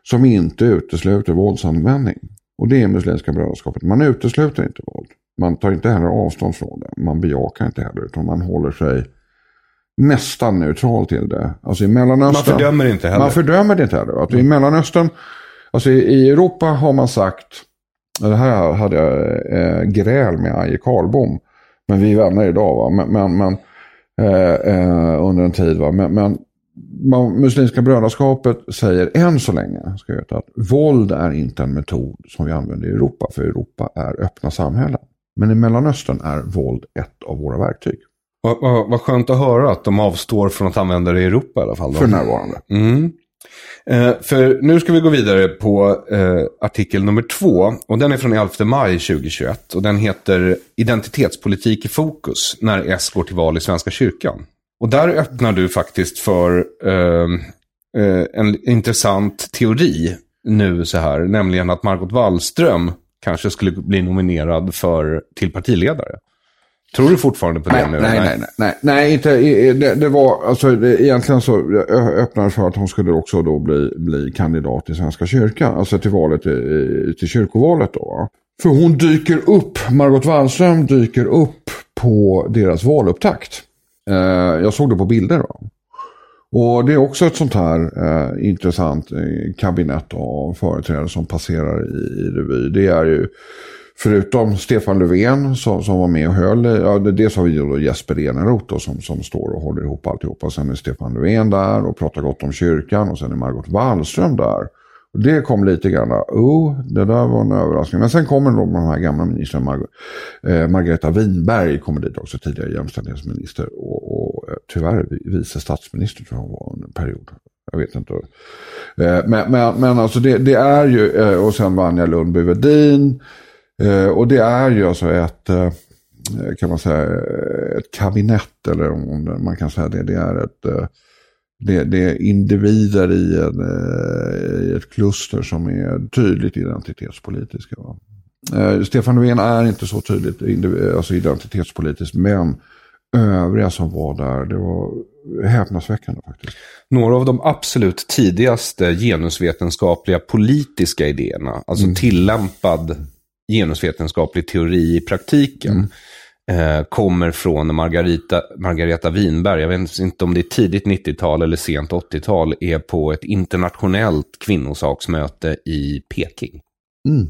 [SPEAKER 4] som inte utesluter våldsanvändning. Och det är Muslimska brödraskapet. Man utesluter inte våld. Man tar inte heller avstånd från det. Man bejakar inte heller, utan man håller sig nästan neutral till det. Alltså i Mellanöstern.
[SPEAKER 3] Man fördömer inte heller.
[SPEAKER 4] Man fördömer det inte heller. Alltså, I Mellanöstern, alltså i, i Europa har man sagt, det här hade jag eh, gräl med Aje Karlbom, men vi är vänner idag. Va? Men, men, men eh, eh, under en tid. Va? Men, men man, Muslimska brödraskapet säger än så länge ska jag veta, att våld är inte en metod som vi använder i Europa. För Europa är öppna samhällen. Men i Mellanöstern är våld ett av våra verktyg.
[SPEAKER 3] Vad, vad, vad skönt att höra att de avstår från att använda det i Europa i alla fall. Då.
[SPEAKER 4] För närvarande.
[SPEAKER 3] Mm. Eh, för nu ska vi gå vidare på eh, artikel nummer två. Och den är från 11 maj 2021. Och den heter Identitetspolitik i fokus när S går till val i Svenska kyrkan. Och där öppnar du faktiskt för eh, eh en intressant teori nu så här. Nämligen att Margot Wallström kanske skulle bli nominerad för, till partiledare. Tror du fortfarande på det
[SPEAKER 4] nej,
[SPEAKER 3] nu?
[SPEAKER 4] Nej, nej, nej, nej, nej inte, det, det var, alltså det, egentligen så öppnade för att hon skulle också då bli, bli kandidat i Svenska kyrkan, alltså till valet, till kyrkovalet då. För hon dyker upp, Margot Wallström dyker upp på deras valupptakt. Eh, jag såg det på bilder då. Och det är också ett sånt här eh, intressant eh, kabinett av företrädare som passerar i, i revy. Det är ju Förutom Stefan Löfven som, som var med och höll, ja, dels har vi då Jesper Eneroth som, som står och håller ihop alltihopa. Sen är Stefan Löfven där och pratar gott om kyrkan och sen är Margot Wallström där. Och det kom lite grann, oh, det där var en överraskning. Men sen kommer då de här gamla ministrarna, Mar eh, Margareta Winberg kommer dit också, tidigare jämställdhetsminister och, och eh, tyvärr vice statsminister tror jag hon var under en period. Jag vet inte. Eh, men, men, men alltså det, det är ju, eh, och sen Vanja Lundby-Wedin. Eh, och det är ju alltså ett, eh, kan man säga, ett kabinett eller om man kan säga det. Det är ett eh, det, det, är individer i, en, i ett kluster som är tydligt identitetspolitiska. Eh, Stefan Löfven är inte så tydligt alltså identitetspolitiskt, men övriga som var där, det var häpnadsväckande faktiskt.
[SPEAKER 3] Några av de absolut tidigaste genusvetenskapliga politiska idéerna, alltså mm. tillämpad genusvetenskaplig teori i praktiken, mm. eh, kommer från Margareta, Margareta Winberg. Jag vet inte om det är tidigt 90-tal eller sent 80-tal, är på ett internationellt kvinnosaksmöte i Peking.
[SPEAKER 4] Mm.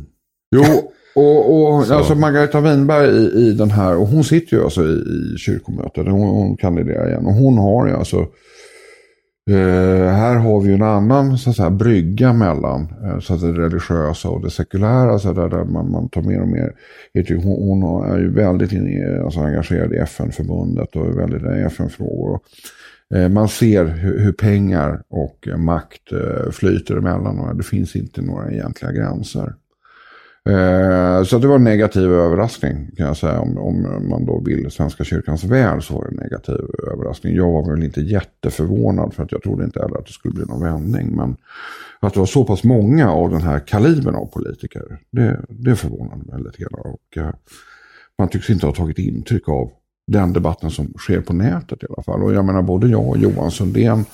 [SPEAKER 4] Jo, och, och alltså Margareta Winberg i, i den här, och hon sitter ju alltså i, i kyrkomötet, hon, hon kandiderar igen. Och hon har ju alltså Uh, här har vi en annan så att säga, brygga mellan uh, så att det religiösa och det sekulära. Så där, där man, man tar mer och mer. Hon, hon är ju väldigt in, alltså, engagerad i FN-förbundet och är väldigt i FN-frågor. Uh, man ser hur, hur, pengar och makt flyter emellan och det finns inte några egentliga gränser. Eh, så det var en negativ överraskning kan jag säga. Om, om man då vill Svenska kyrkans väl så var det en negativ överraskning. Jag var väl inte jätteförvånad för att jag trodde inte heller att det skulle bli någon vändning. Men att det var så pass många av den här kalibern av politiker, det, det förvånade mig lite grann. Och, eh, man tycks inte ha tagit intryck av den debatten som sker på nätet i alla fall. Och jag menar både jag och Johan Sundén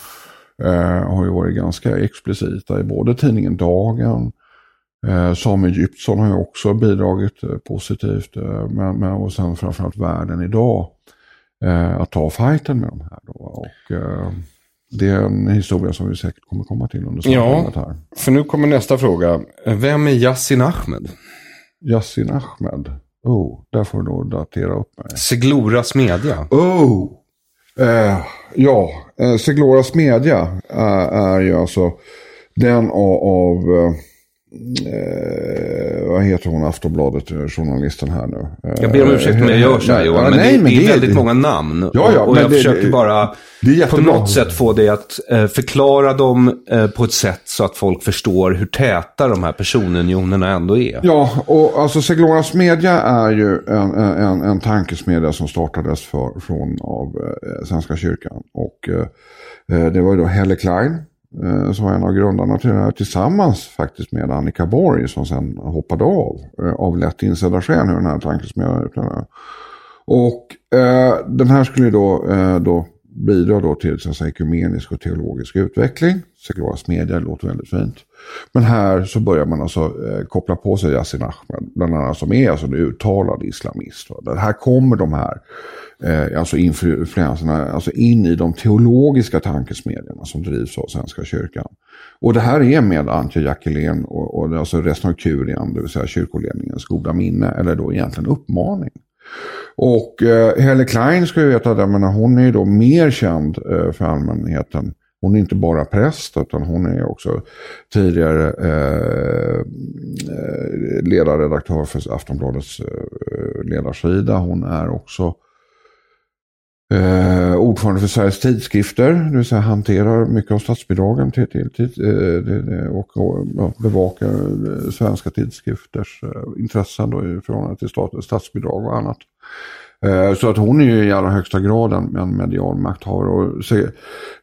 [SPEAKER 4] eh, har ju varit ganska explicita i både tidningen Dagen, Eh, Samuel Egyptsson har ju också bidragit eh, positivt. Eh, men, men, och sen framförallt världen idag. Eh, att ta fighten med de här. Då. Och, eh, det är en historia som vi säkert kommer komma till under
[SPEAKER 3] samtalet ja, här. För nu kommer nästa fråga. Vem är Yassin Ahmed?
[SPEAKER 4] Yassin Ahmed? Oh, där får du nog datera upp mig.
[SPEAKER 3] Seglora Smedja.
[SPEAKER 4] Oh! Eh, ja, eh, Seglora Smedja är, är ju alltså den av, av Eh, vad heter hon, Aftonbladet, eh, journalisten här nu?
[SPEAKER 3] jag ber om ursäkt om jag gör så här Johan, men, nej, det, men det, är väldigt det, många namn. Ja, ja, och jag det, försöker bara på något sätt få dig att eh, förklara dem eh, på ett sätt så att folk förstår hur täta de här personunionerna ändå är.
[SPEAKER 4] Ja, och alltså Segloras Media är ju en, en, en tankesmedja som startades för, från av eh, Svenska kyrkan. Och eh, det var ju då Helle Klein Eh, som var en av grundarna till det här tillsammans faktiskt med Annika Borg som sen hoppade av eh, av lätt insedda skäl hur den här tankesmedjan. Och eh, den här skulle då, eh, då Bidrar då till så att säga, ekumenisk och teologisk utveckling. Sekularisk media låter väldigt fint. Men här så börjar man alltså eh, koppla på sig Yasin Ahmed, bland annat som är alltså en uttalad islamist. Va? Här kommer de här eh, alltså influenserna alltså in i de teologiska tankesmedjorna som drivs av Svenska kyrkan. Och det här är med Antje Jackelén och, och alltså resten av kurian, det vill säga kyrkoledningens goda minne, eller då egentligen uppmaning. Och eh, Helle Klein ska ju veta, att hon är ju då mer känd eh, för allmänheten. Hon är inte bara präst utan hon är också tidigare eh, eh, ledarredaktör för Aftonbladets eh, ledarsida. Hon är också Eh, ordförande för Sveriges tidskrifter, det vill säga hanterar mycket av statsbidragen till, till, till eh, eh och, och ja, bevakar eh, svenska tidskrifters eh, intressen då i förhållande till stat, statsbidrag och annat. Eh, så att hon är ju i allra högsta grad en, en medial makthavare. Och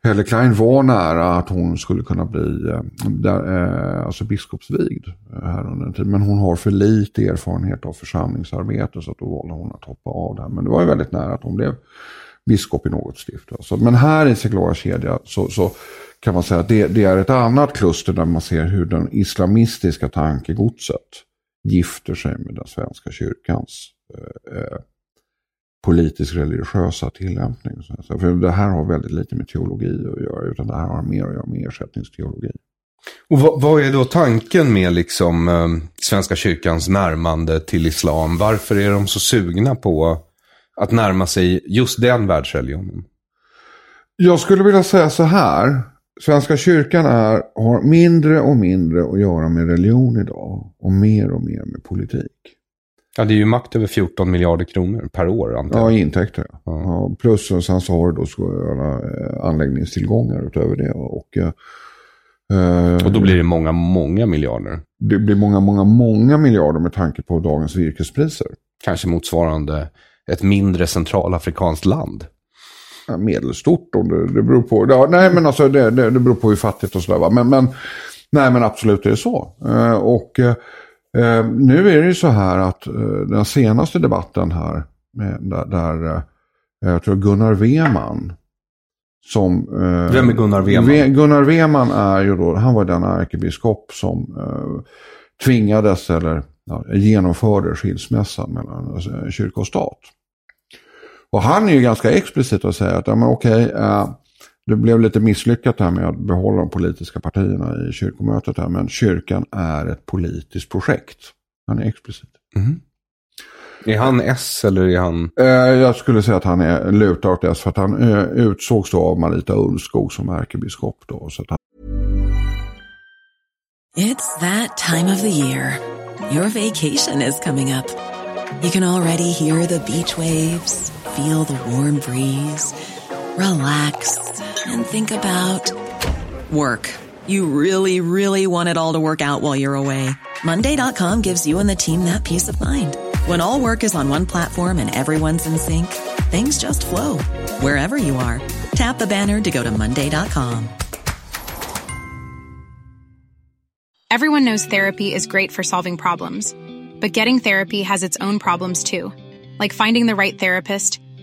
[SPEAKER 4] Helle Klein var nära att hon skulle kunna bli eh, där, eh, alltså biskopsvigd här under en tid. Men hon har för lite erfarenhet av församlingsarbete så att då valde hon att hoppa av där. Men det var ju väldigt nära att hon blev biskop i något stift. Alltså. Men här i Seglara kedja så, så, kan man säga att det, det, är ett annat kluster där man ser hur den islamistiska tankegodset gifter sig med den svenska kyrkans eh politisk-religiösa tillämpning. Så för det här har väldigt lite med teologi att göra, utan det här har mer att göra med ersättningsteologi.
[SPEAKER 3] Och vad, vad, är då tanken med liksom, eh, Svenska kyrkans närmande till islam? Varför är de så sugna på att närma sig just den världsreligionen?
[SPEAKER 4] Jag skulle vilja säga så här. Svenska kyrkan är, har mindre och mindre att göra med religion idag. Och mer och mer med politik.
[SPEAKER 3] Ja, det är ju makt över 14 miljarder kronor per år.
[SPEAKER 4] Antar jag. Ja, intäkter. Ja. Ja, plus och sen så har du då eh, anläggningstillgångar utöver det. Och,
[SPEAKER 3] eh, och då blir det många, många miljarder.
[SPEAKER 4] Det blir många, många, många miljarder med tanke på dagens virkespriser.
[SPEAKER 3] Kanske motsvarande ett mindre centralafrikanskt land?
[SPEAKER 4] Ja, medelstort om det, det beror på. Ja, nej men alltså det, det, det beror på hur fattigt och sådär. Men, men, nej men absolut är det så. Eh, och eh, Eh, nu är det ju så här att eh, den senaste debatten här, där, där eh, jag tror Gunnar Weman som... Eh,
[SPEAKER 3] Vem är Gunnar Weman?
[SPEAKER 4] Gunnar Weman är ju då, han var den ärkebiskop som eh, tvingades eller ja, genomförde skilsmässan mellan alltså, kyrka och stat. Och han är ju ganska explicit och säger att ja, men okej, eh, det blev lite misslyckat här med att behålla de politiska partierna i kyrkomötet här, men kyrkan är ett politiskt projekt. Han är explicit.
[SPEAKER 3] Mm. Är han S eller är han?
[SPEAKER 4] Eh, jag skulle säga att han är lutar åt S för att han eh, utsågs då av Marita Ulvskog som ärkebiskop. Då, så att han...
[SPEAKER 2] It's that time of the year. Your vacation is coming up. You can already hear the beach waves, feel the warm breeze, relax and think about work. You really, really want it all to work out while you're away. Monday.com gives you and the team that peace of mind. When all work is on one platform and everyone's in sync, things just flow wherever you are. Tap the banner to go to Monday.com.
[SPEAKER 5] Everyone knows therapy is great for solving problems, but getting therapy has its own problems too, like finding the right therapist,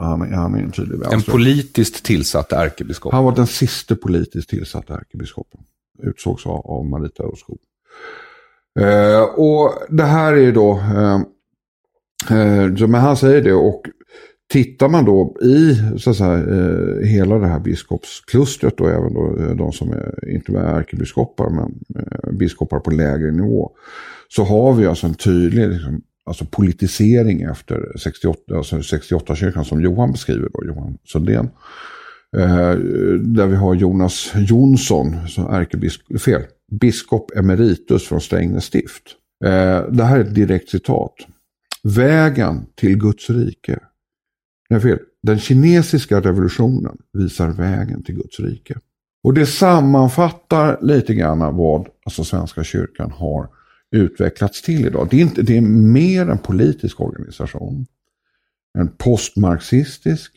[SPEAKER 4] Han, han är en tydlig
[SPEAKER 3] En politiskt tillsatt ärkebiskop.
[SPEAKER 4] Han var den sista politiskt tillsatta ärkebiskopen. Utsågs av, av Marita Ulvskog. Eh, och det här är då, eh, eh, men han säger det och tittar man då i så att säga, eh, hela det här biskopsklustret och även då, eh, de som är, inte är ärkebiskopar men eh, biskopar på lägre nivå. Så har vi alltså en tydlig liksom, alltså politisering efter 68, alltså 68-kyrkan som Johan beskriver då, Johan Sundén. Eh, där vi har Jonas Jonsson, som ärkebiskop, eh, fel, biskop emeritus från Strängnäs stift. Eh, det här är ett direkt citat. Vägen till Guds rike. Nej, fel. Den kinesiska revolutionen visar vägen till Guds rike. Och det sammanfattar lite grann vad alltså Svenska kyrkan har utvecklats till idag. Det är, inte, det är mer en politisk organisation. En postmarxistisk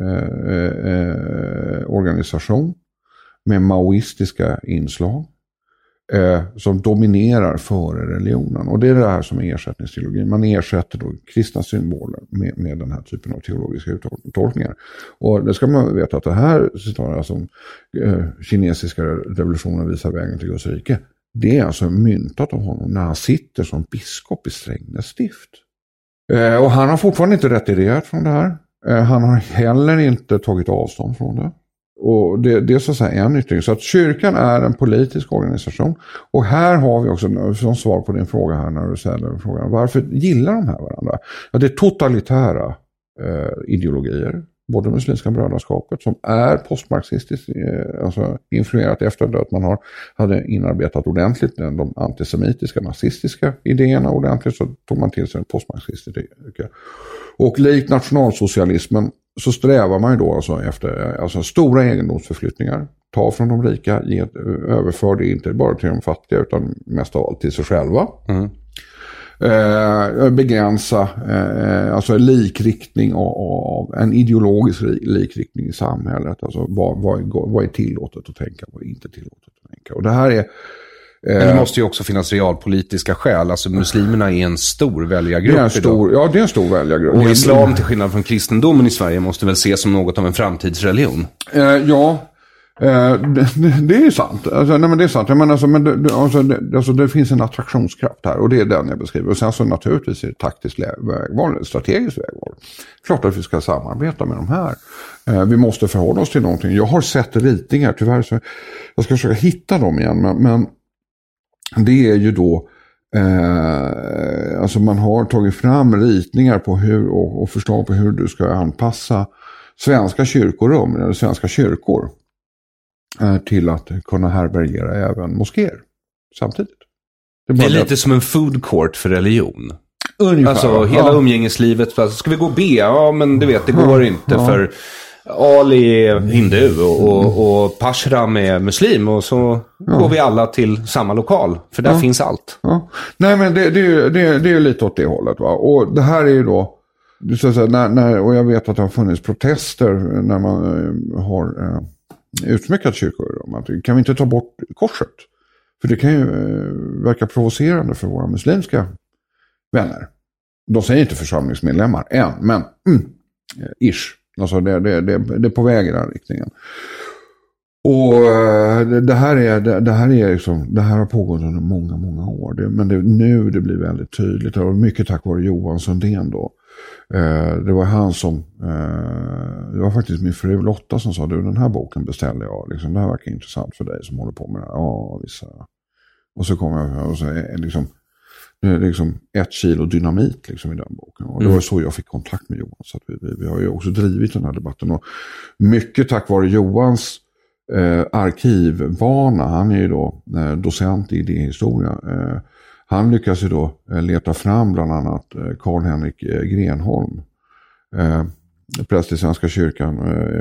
[SPEAKER 4] eh, eh, organisation med maoistiska inslag eh, som dominerar före religionen. Och det är det här som är ersättningsteologin. Man ersätter då kristna symboler med, med den här typen av teologiska uttolkningar. Och det ska man veta att det här citatet, alltså eh, kinesiska revolutionen visar vägen till Guds rike. Det är alltså myntat av honom när han sitter som biskop i Strängnäs stift. Eh, och han har fortfarande inte retirerat från det här. Eh, han har heller inte tagit avstånd från det. Och det, det är så att säga en yttring. Så att kyrkan är en politisk organisation. Och här har vi också, som svar på din fråga här när du ställer frågan, varför gillar de här varandra? Ja, det är totalitära eh, ideologier. Både Muslimska brödraskapet som är postmarxistiskt eh, alltså influerat efter att man har, hade inarbetat ordentligt de, de antisemitiska, nazistiska idéerna ordentligt så tog man till sig den postmarxistiska. Och likt nationalsocialismen så strävar man ju då alltså efter alltså stora egendomsförflyttningar. Ta från de rika, ge, överför det inte bara till de fattiga utan mest av allt till sig själva.
[SPEAKER 3] Mm.
[SPEAKER 4] Eh, begränsa eh, alltså likriktning av, av en ideologisk likriktning i samhället. Alltså vad, vad, är, vad är tillåtet att tänka, vad är inte tillåtet att tänka. Och det här är
[SPEAKER 3] Men det måste ju också finnas realpolitiska skäl. Alltså muslimerna är en stor väljargrupp
[SPEAKER 4] det är en stor,
[SPEAKER 3] idag.
[SPEAKER 4] ja, det är en stor väljargrupp.
[SPEAKER 3] Och islam, till skillnad från kristendomen i Sverige, måste väl ses som något av en framtidsreligion.
[SPEAKER 4] Eh, ja, eh, Eh, det, det är sant. Alltså, nej, men det är sant. Jag menar, alltså, men det, alltså, det, alltså, det finns en attraktionskraft här och det är den jag beskriver. Och sen så naturligtvis är det taktiskt vägval, strategiskt vägval. Klart att vi ska samarbeta med de här. Eh, vi måste förhålla oss till någonting. Jag har sett ritningar, tyvärr så jag ska försöka hitta dem igen. Men, men det är ju då Eh, alltså man har tagit fram ritningar på hur, och, och förslag på hur du ska anpassa svenska kyrkorum, eller svenska kyrkor, till att kunna härbärgera även moskéer samtidigt.
[SPEAKER 3] Det är
[SPEAKER 4] bara
[SPEAKER 3] lite som en food court för religion.
[SPEAKER 4] Ungefär,
[SPEAKER 3] Alltså hela
[SPEAKER 4] ja.
[SPEAKER 3] umgängeslivet. Alltså, ska vi gå B? Ja, men du vet, det går inte
[SPEAKER 4] ja.
[SPEAKER 3] för Ali är hindu och, och, och Pashram är muslim. Och så går vi alla till samma lokal. För där finns allt.
[SPEAKER 4] Ja. Nej men det, det, är det, det är lite åt det hållet. Va? Och det här är ju då, det är så att säga, när, när, och jag vet att det har funnits protester när man eh, har eh, utsmyckat kyrkor. Om att, kan vi inte ta bort korset? För det kan ju eh, verka provocerande för våra muslimska vänner. De säger inte församlingsmedlemmar än, men mm, eh, ish. Alltså det, det, det, det är på väg i den riktningen. Och eh, det, här är, det, här är liksom, det här har pågått under många, många år. Det, men det, nu det blir väldigt tydligt. Och mycket tack vare Johan Sundén då. Eh, det var han som, eh, det var faktiskt min fru Lotta som sa, du den här boken beställde jag. Liksom, det här verkar intressant för dig som håller på med det här. Ja, visst. Och så kom jag och så är liksom, är liksom ett kilo dynamit liksom i den boken. Och det var så jag fick kontakt med Johan. Så att vi, vi, vi har ju också drivit den här debatten. Och mycket tack vare Johans eh, arkivvana. Han är ju då eh, docent i idéhistoria. Eh, han lyckas ju då eh, leta fram bland annat eh, Karl-Henrik eh, Grenholm. Präst i Svenska kyrkan,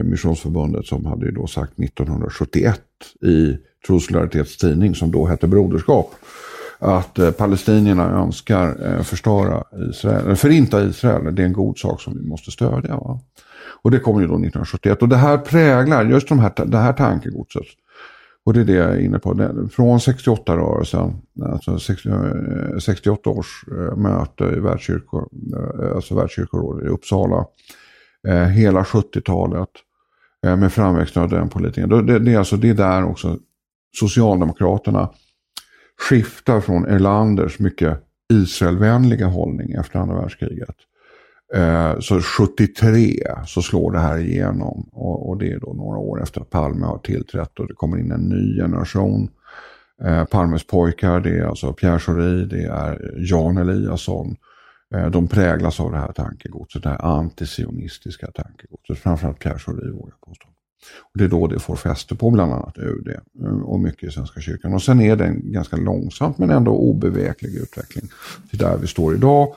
[SPEAKER 4] Missionsförbundet som hade ju då sagt 1971 i Trossolidaritetens tidning som då hette Broderskap. Att palestinierna önskar förstöra Israel, förinta Israel. Det är en god sak som vi måste stödja. Va? Och det kom ju då 1971. Och det här präglar just de här, det här tankegodset. Och det är det jag är inne på. Från 68-rörelsen, alltså 68 eh, års eh, möte i världskyrkor, eh, alltså världskyrkorådet i Uppsala. Hela 70-talet med framväxten av den politiken. Det, det, är alltså, det är där också Socialdemokraterna skiftar från Erlanders mycket Israelvänliga hållning efter andra världskriget. Eh, Så 73 så slår det här igenom och, och det är då några år efter att Palme har tillträtt och det kommer in en ny generation. Eh, Palmes pojkar, det är alltså Pierre Schori, det är Jan Eliasson. Eh, de präglas av det här tankegodset, det här antisionistiska tankegodset. Framförallt Pierre Schori vågar jag påstå. Och det är då det får fäste på bland annat UD eh, och mycket i Svenska kyrkan. Och sen är det en ganska långsamt men ändå obeveklig utveckling till där vi står idag.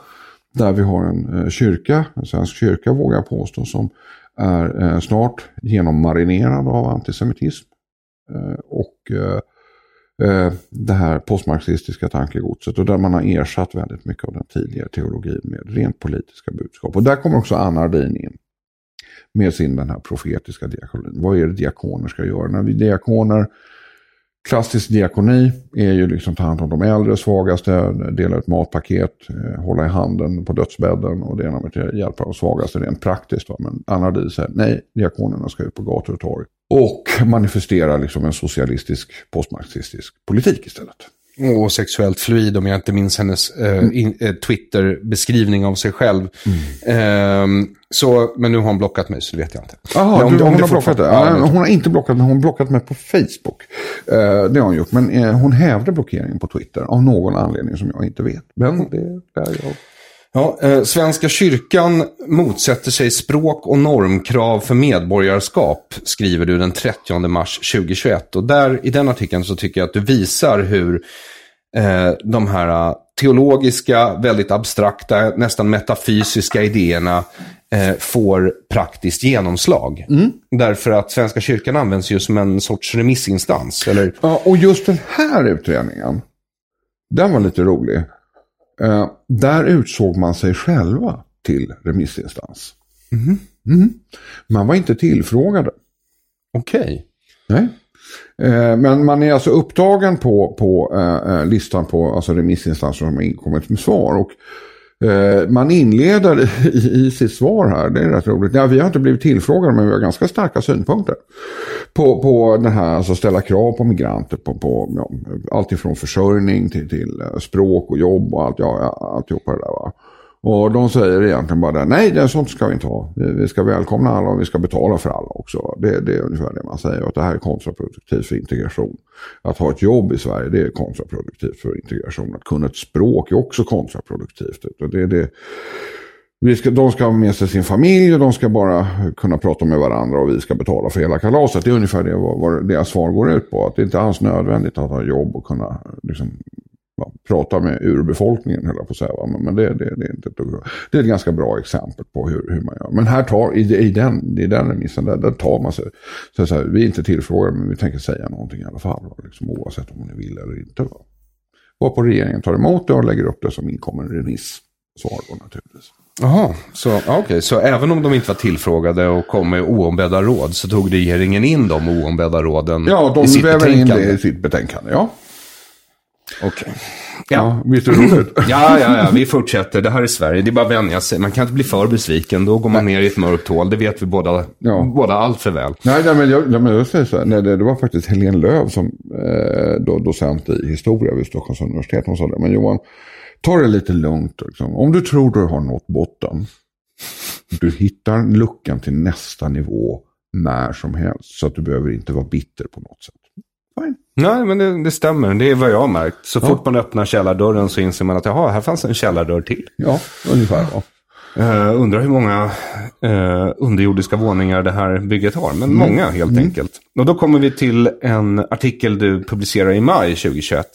[SPEAKER 4] Där vi har en eh, kyrka, en svensk kyrka vågar jag påstå, som är eh, snart genommarinerad av antisemitism. Eh, och det här postmarxistiska tankegodset och där man har ersatt väldigt mycket av den tidigare teologin med rent politiska budskap. Och där kommer också Anna Ardin in med sin den här profetiska diakonin. Vad är det diakoner ska göra? När vi diakoner, klassisk diakoni är ju liksom ta hand om de äldre, svagaste, dela ut matpaket, eh, hålla i handen på dödsbädden och det ena med det hjälpa de svagaste rent praktiskt. Va? Men Anna Di säger nej, diakonerna ska ut på gator och torg. Och manifestera liksom en socialistisk, postmarxistisk politik istället.
[SPEAKER 3] Och sexuellt fluid om jag inte minns hennes eh, in, eh, Twitter-beskrivning av sig själv. Ehm, så, men nu har hon blockat mig så det vet jag inte.
[SPEAKER 4] Jaha, hon
[SPEAKER 3] det
[SPEAKER 4] har blockat
[SPEAKER 3] Ja,
[SPEAKER 4] hon har inte blockat mig, hon har blockat mig på Facebook. Eh, det har hon gjort, men eh, hon hävde blockeringen på Twitter av någon anledning som jag inte vet. Men det är där jag...
[SPEAKER 3] Ja, eh, Svenska kyrkan motsätter sig språk och normkrav för medborgarskap, skriver du den 30 mars 2021. Och där, i den artikeln så tycker jag att du visar hur eh, de här eh, teologiska, väldigt abstrakta, nästan metafysiska idéerna eh, får praktiskt genomslag. Därför att Svenska kyrkan används ju som en sorts remissinstans. Eller,
[SPEAKER 4] Ja, och just den här utredningen, den var lite rolig. Eh, där utsåg man sig själva till remissinstans. Mhm. Man var inte tillfrågade.
[SPEAKER 3] Okej.
[SPEAKER 4] Nej. Eh, Men man är alltså upptagen på, på eh, eh, listan på alltså remissinstanser som har inkommit med svar. Och, Eh, man inleder i, sitt svar här, det är rätt roligt. Ja, vi har inte blivit tillfrågade men vi har ganska starka synpunkter. På, på det här, alltså ställa krav på migranter på, på ja, allt ifrån försörjning till, till eh, språk och jobb och allt, ja, ja, alltihopa det där. Va? Och de säger egentligen bara det, nej det sånt ska vi inte ha. Vi, vi ska välkomna alla och vi ska betala för alla också. Det, det är ungefär det man säger, att det här är kontraproduktivt för integration. Att ha ett jobb i Sverige det är kontraproduktivt för integration. Att kunna ett språk är också kontraproduktivt. Och det, det, vi ska, de ska ha med sig sin familj och de ska bara kunna prata med varandra och vi ska betala för hela kalaset. Det är ungefär det vad, vad deras svar går ut på. Att det inte alls är nödvändigt att ha jobb och kunna liksom, ja, prata med urbefolkningen, höll jag på att säga. Men, men det, det, det, är inte det är ett ganska bra exempel på hur, hur man gör. Men här tar, i, i, den, i den remissen, där, där tar man sig, så, så här, vi är inte tillfrågade men vi tänker säga någonting i alla fall. Va? Liksom, oavsett om ni vill eller inte. Va? Varpå regeringen tar emot det och lägger upp det som inkommen remissvar då naturligtvis.
[SPEAKER 3] Jaha, så, okay. så även om de inte var tillfrågade och kom med oombedda råd så tog regeringen in de oombedda råden
[SPEAKER 4] ja, de
[SPEAKER 3] i sitt
[SPEAKER 4] väver in
[SPEAKER 3] betänkande?
[SPEAKER 4] det i sitt betänkande, ja.
[SPEAKER 3] Okej. Okay.
[SPEAKER 4] Ja. ja, visst är det roligt?
[SPEAKER 3] ja, ja, ja, vi fortsätter. Det här är Sverige. Det är bara att vänja sig. Man kan inte bli för besviken. Då går man ner i ett mörkt hål. Det vet vi båda, ja. båda allt för väl.
[SPEAKER 4] Nej, nej men, jag, men jag säger så här. Nej, det, det var faktiskt Helene Löv som eh, då, docent i historia vid Stockholms universitet. Hon sa det. Men Johan, ta det lite lugnt. Liksom. Om du tror du har nått botten. Du hittar luckan till nästa nivå när som helst. Så att du behöver inte vara bitter på något sätt. Fine.
[SPEAKER 3] Nej, men det, det, stämmer. Det är vad jag har märkt. Så ja. fort man öppnar källardörren så inser man att jaha, här fanns en källardörr till.
[SPEAKER 4] Ja, ungefär. Ja.
[SPEAKER 3] Uh, undrar hur många uh, underjordiska våningar det här bygget har. Men mm. många helt mm. enkelt. Och då kommer vi till en artikel du publicerar i maj 2021.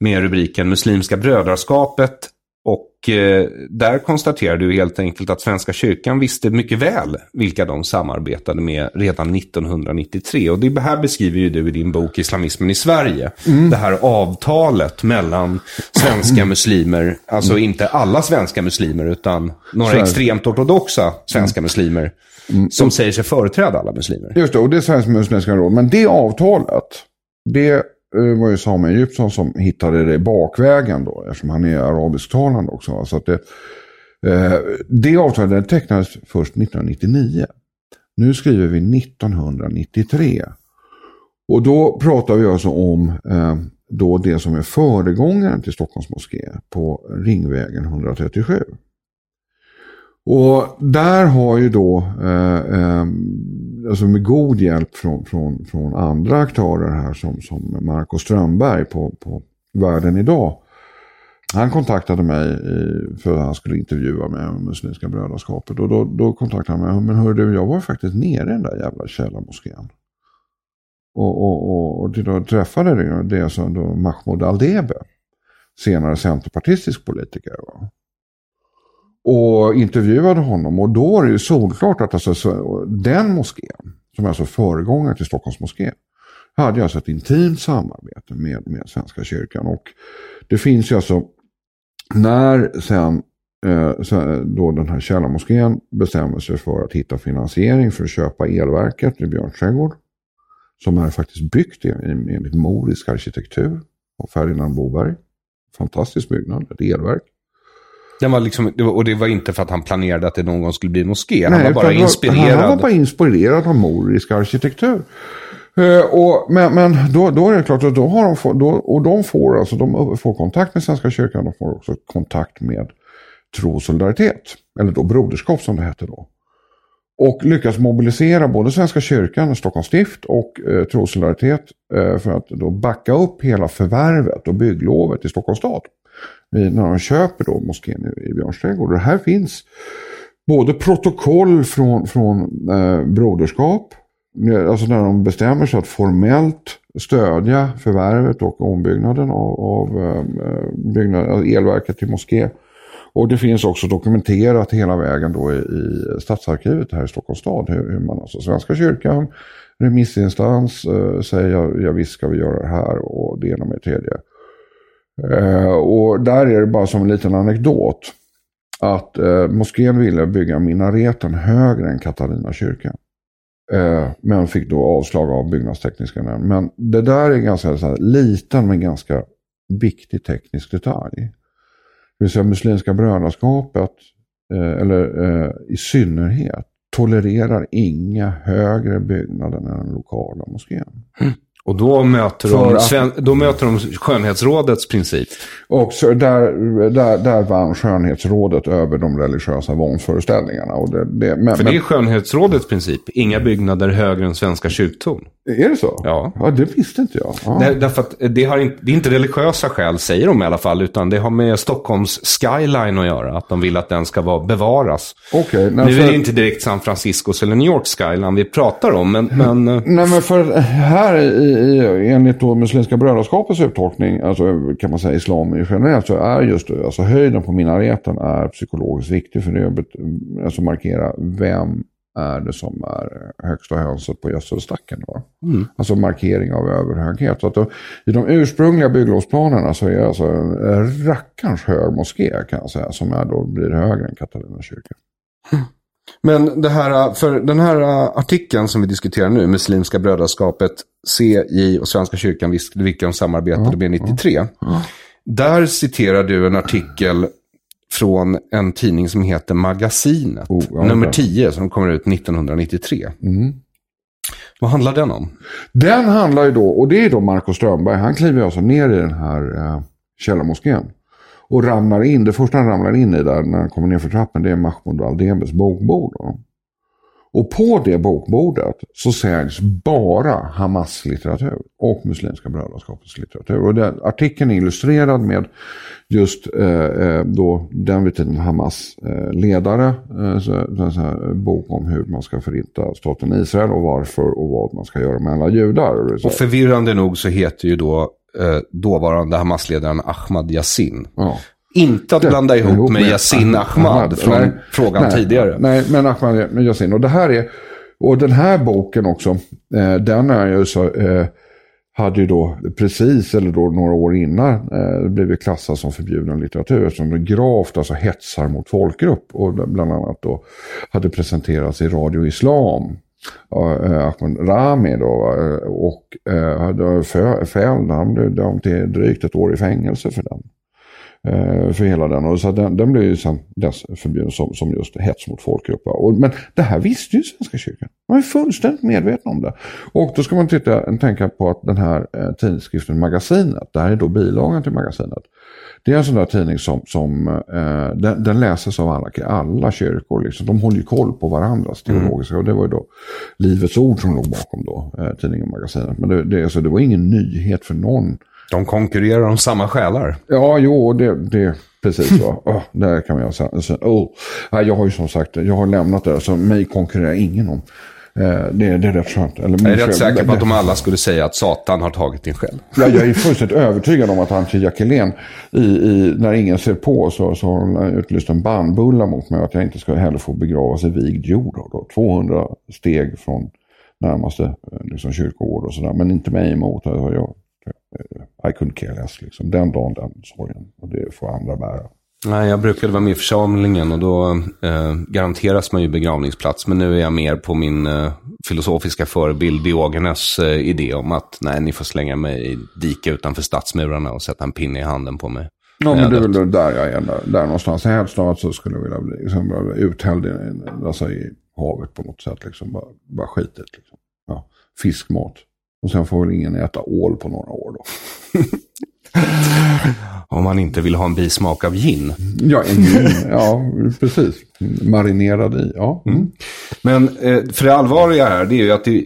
[SPEAKER 3] Med rubriken Muslimska brödraskapet och eh, där konstaterar du helt enkelt att Svenska kyrkan visste mycket väl vilka de samarbetade med redan 1993. Och det här beskriver ju du i din bok Islamismen i Sverige. Mm. Det här avtalet mellan svenska muslimer, alltså mm. inte alla svenska muslimer utan några Sverige. extremt ortodoxa svenska mm. muslimer. Mm. Som säger sig företräda alla muslimer.
[SPEAKER 4] Just det, och det är Sveriges muslimska råd. Men det avtalet, det Eh, var ju Samuel Egyptsson som hittade det bakvägen då, eftersom han är arabisktalande också. Så att det, eh, det avtalet tecknades först 1999. Nu skriver vi 1993. Och då pratar vi alltså om eh, då det som är föregångaren till Stockholms moské på Ringvägen 137. Och där har ju då, eh, eh, alltså med god hjälp från, från, från andra aktörer här som, som Marco Strömberg på, på Världen idag. Han kontaktade mig i, för att han skulle intervjua mig om Muslimska brödraskapet. Och då, då kontaktade han mig. Men hörru jag var faktiskt nere i den där jävla källarmoskén. Och, och, och, och då träffade det, det då Mahmoud Aldebe. Senare centerpartistisk politiker. Va? Och intervjuade honom. Och då var det ju solklart att alltså, den moskén, som är alltså föregångare till Stockholms moské, hade alltså ett intimt samarbete med, med Svenska kyrkan. Och det finns ju alltså, när sen eh, då den här källarmoskén bestämmer sig för att hitta finansiering för att köpa elverket i Björns trädgård. Som är faktiskt byggt enligt morisk arkitektur av Ferdinand Boberg. Fantastisk byggnad, ett elverk.
[SPEAKER 3] Den var liksom, och det var inte för att han planerade att det någon gång skulle bli en moské. Han var bara inspirerad.
[SPEAKER 4] Han var bara inspirerad av morisk arkitektur. Uh, och, men men då, då är det klart att då har de, få, då, och de får, alltså, de får kontakt med Svenska kyrkan. De får också kontakt med tro solidaritet. Eller då broderskap som det hette då. Och lyckas mobilisera både Svenska kyrkan, Stockholms stift och eh, Trosolidaritet eh, för att då backa upp hela förvärvet och bygglovet i Stockholms stad när de köper då moskén i, i Björns trädgård. Det här finns både protokoll från, från eh, Broderskap, alltså när de bestämmer sig att formellt stödja förvärvet och ombyggnaden av, av eh, byggnad, alltså elverket till moské. Och det finns också dokumenterat hela vägen då i, i Stadsarkivet här i Stockholms stad. Hur, hur man, alltså Svenska kyrkan, remissinstans eh, säger ja, ja visst ska vi göra det här och det ena med det tredje. Eh, och där är det bara som en liten anekdot. Att eh, moskén ville bygga minareten högre än Katarina kyrka. Eh, men fick då avslag av byggnadstekniska nämnden. Men det där är ganska så här, liten men ganska viktig teknisk detalj. Det vill säga Muslimska brödraskapet, eh, eller eh, i synnerhet, tolererar inga högre byggnader än den lokala moskén.
[SPEAKER 3] Mm. Och då möter, de, att, då möter de skönhetsrådets princip.
[SPEAKER 4] Och där, där, där vann skönhetsrådet över de religiösa vanföreställningarna. Och det, det,
[SPEAKER 3] men, För det är skönhetsrådets princip. Inga byggnader högre än svenska kyrktorn.
[SPEAKER 4] Är det så?
[SPEAKER 3] Ja.
[SPEAKER 4] ja det visste inte jag. Ja.
[SPEAKER 3] Det, därför att det, har inte, det är inte religiösa skäl, säger de i alla fall. Utan det har med Stockholms skyline att göra. Att de vill att den ska vara, bevaras.
[SPEAKER 4] Okay,
[SPEAKER 3] nu för... är det inte direkt San Franciscos eller New Yorks skyline vi pratar om. Men, men...
[SPEAKER 4] Nej, men för här i i, enligt då Muslimska brödraskapets uttolkning, alltså kan man säga islam generellt, så är just alltså höjden på minareten är psykologiskt viktig för det alltså markera vem är det som är högsta hönset på gödselstacken. Mm. Alltså markering av överhöghet. Så att då, I de ursprungliga bygglovsplanerna så är det alltså en rackarns hög moské kan jag säga, som är då blir högre än Katarina kyrka.
[SPEAKER 3] Men det här, för den här artikeln som vi diskuterar nu, Muslimska brödraskapet, CJ och Svenska kyrkan, vilka de samarbetade med 93. Ja. Där citerar du en artikel från en tidning som heter Magasinet. Oh, ja, nummer 10 som kommer ut 1993. Mm. Vad handlar den om?
[SPEAKER 4] Den handlar ju då, och det är då Marco Strömberg, han kliver alltså ner i den här eh, källarmoskén. Och ramlar in, det första han ramlar in i där när han kommer ner för trappen det är Mahmoud Aldebes bokbord. Då. Och på det bokbordet så säljs bara Hamas-litteratur och Muslimska brödraskapets litteratur. Och den, artikeln är illustrerad med just eh, eh då den vid tiden Hamas eh, ledare. Eh, så, så här, bok om hur man ska förinta staten Israel och varför och vad man ska göra med alla judar.
[SPEAKER 3] Och förvirrande nog så heter ju då dåvarande Hamas-ledaren Ahmad Yassin. Ja. Inte att blanda ihop, ihop med, Yasin Ahmad, Ahmad från nej, frågan
[SPEAKER 4] nej,
[SPEAKER 3] tidigare.
[SPEAKER 4] Nej, men Ahmad med Yasin. Och det här är, och den här boken också, eh, den är ju så, eh, hade ju då precis, eller då några år innan, eh, blivit klassad som förbjuden litteratur. Som det gravt alltså hetsar mot folkgrupp. Och bland annat då hade presenterats i Radio Islam. Eh, Ahmed Rami då. Eh, och uh, han blev dömd till drygt ett år i fängelse för den. Eh, för hela den. Och så den, den blev ju sen dess förbjuden som, som just hets mot folkgrupp. Och, men det här visste ju Svenska kyrkan. Man är fullständigt medveten om det. Och då ska man titta, tänka på att den här eh, tidskriften Magasinet, det här är då bilagan till Magasinet. Det är en sån där tidning som, som eh, den, den, läses av alla, alla kyrkor. Liksom. De håller ju koll på varandras mm. teologiska. Mm. Och det var ju då Livets Ord som låg bakom då, eh, tidningen Magasinet. Men det, det, alltså, det var ingen nyhet för någon
[SPEAKER 3] de konkurrerar om samma själar.
[SPEAKER 4] Ja, jo, det, det precis så. oh, där kan man säga. Oh. Jag har ju som sagt, jag har lämnat det, så mig konkurrerar ingen om. Eh, det, det är rätt skönt.
[SPEAKER 3] Eller jag är rätt säker på att de alla skulle säga att Satan har tagit din själ.
[SPEAKER 4] Ja, jag är fullständigt övertygad om att han till Jackelén, i, i, när ingen ser på så, så har hon utlyst en bandbulla mot mig att jag inte ska heller få begravas i vigd jord. Då. 200 steg från närmaste eh, liksom, kyrkogård och sådär. Men inte mig emot. Alltså, jag, I couldn't care less. Liksom. Den dagen, den sorgen. Och det får andra bära.
[SPEAKER 3] Nej, jag brukade vara med i församlingen och då eh, garanteras man ju begravningsplats. Men nu är jag mer på min eh, filosofiska förebild Diogenes eh, idé om att nej, ni får slänga mig i dike utanför stadsmurarna och sätta en pinne i handen på mig.
[SPEAKER 4] Ja, men det är väl där jag är, där, där någonstans. Helst av så skulle jag vilja bli liksom, uthälld i, alltså, i havet på något sätt. Liksom. Bara, bara skitet. Liksom. Ja, fiskmat. Och sen får väl ingen äta ål på några år då.
[SPEAKER 3] Om man inte vill ha en bismak av gin.
[SPEAKER 4] Ja, en gin. Ja, precis. Marinerad i. Ja. Mm.
[SPEAKER 3] Men eh, för det allvarliga här, det är ju att det,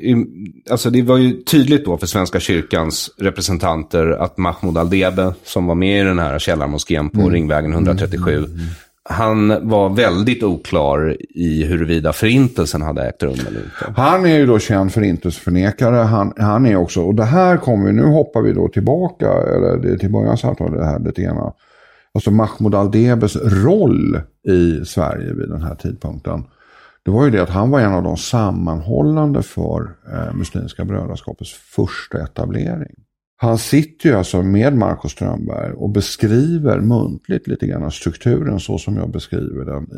[SPEAKER 3] alltså det var ju tydligt då för Svenska kyrkans representanter att Mahmoud Aldebe, som var med i den här källarmoskén på mm. Ringvägen 137, mm han var väldigt oklar i huruvida förintelsen hade ägt rum eller inte.
[SPEAKER 4] Han är ju då känd förintelseförnekare. Han, han är också, och det här kommer vi, nu hoppar vi då tillbaka, eller det, är till början så här, det här lite grann. Alltså Mahmoud Aldebes roll i Sverige vid den här tidpunkten. Det var ju det att han var en av de sammanhållande för eh, Muslimska brödraskapets första etablering. Han sitter ju alltså med Marcus Strömberg och beskriver muntligt lite grann strukturen så som jag beskriver den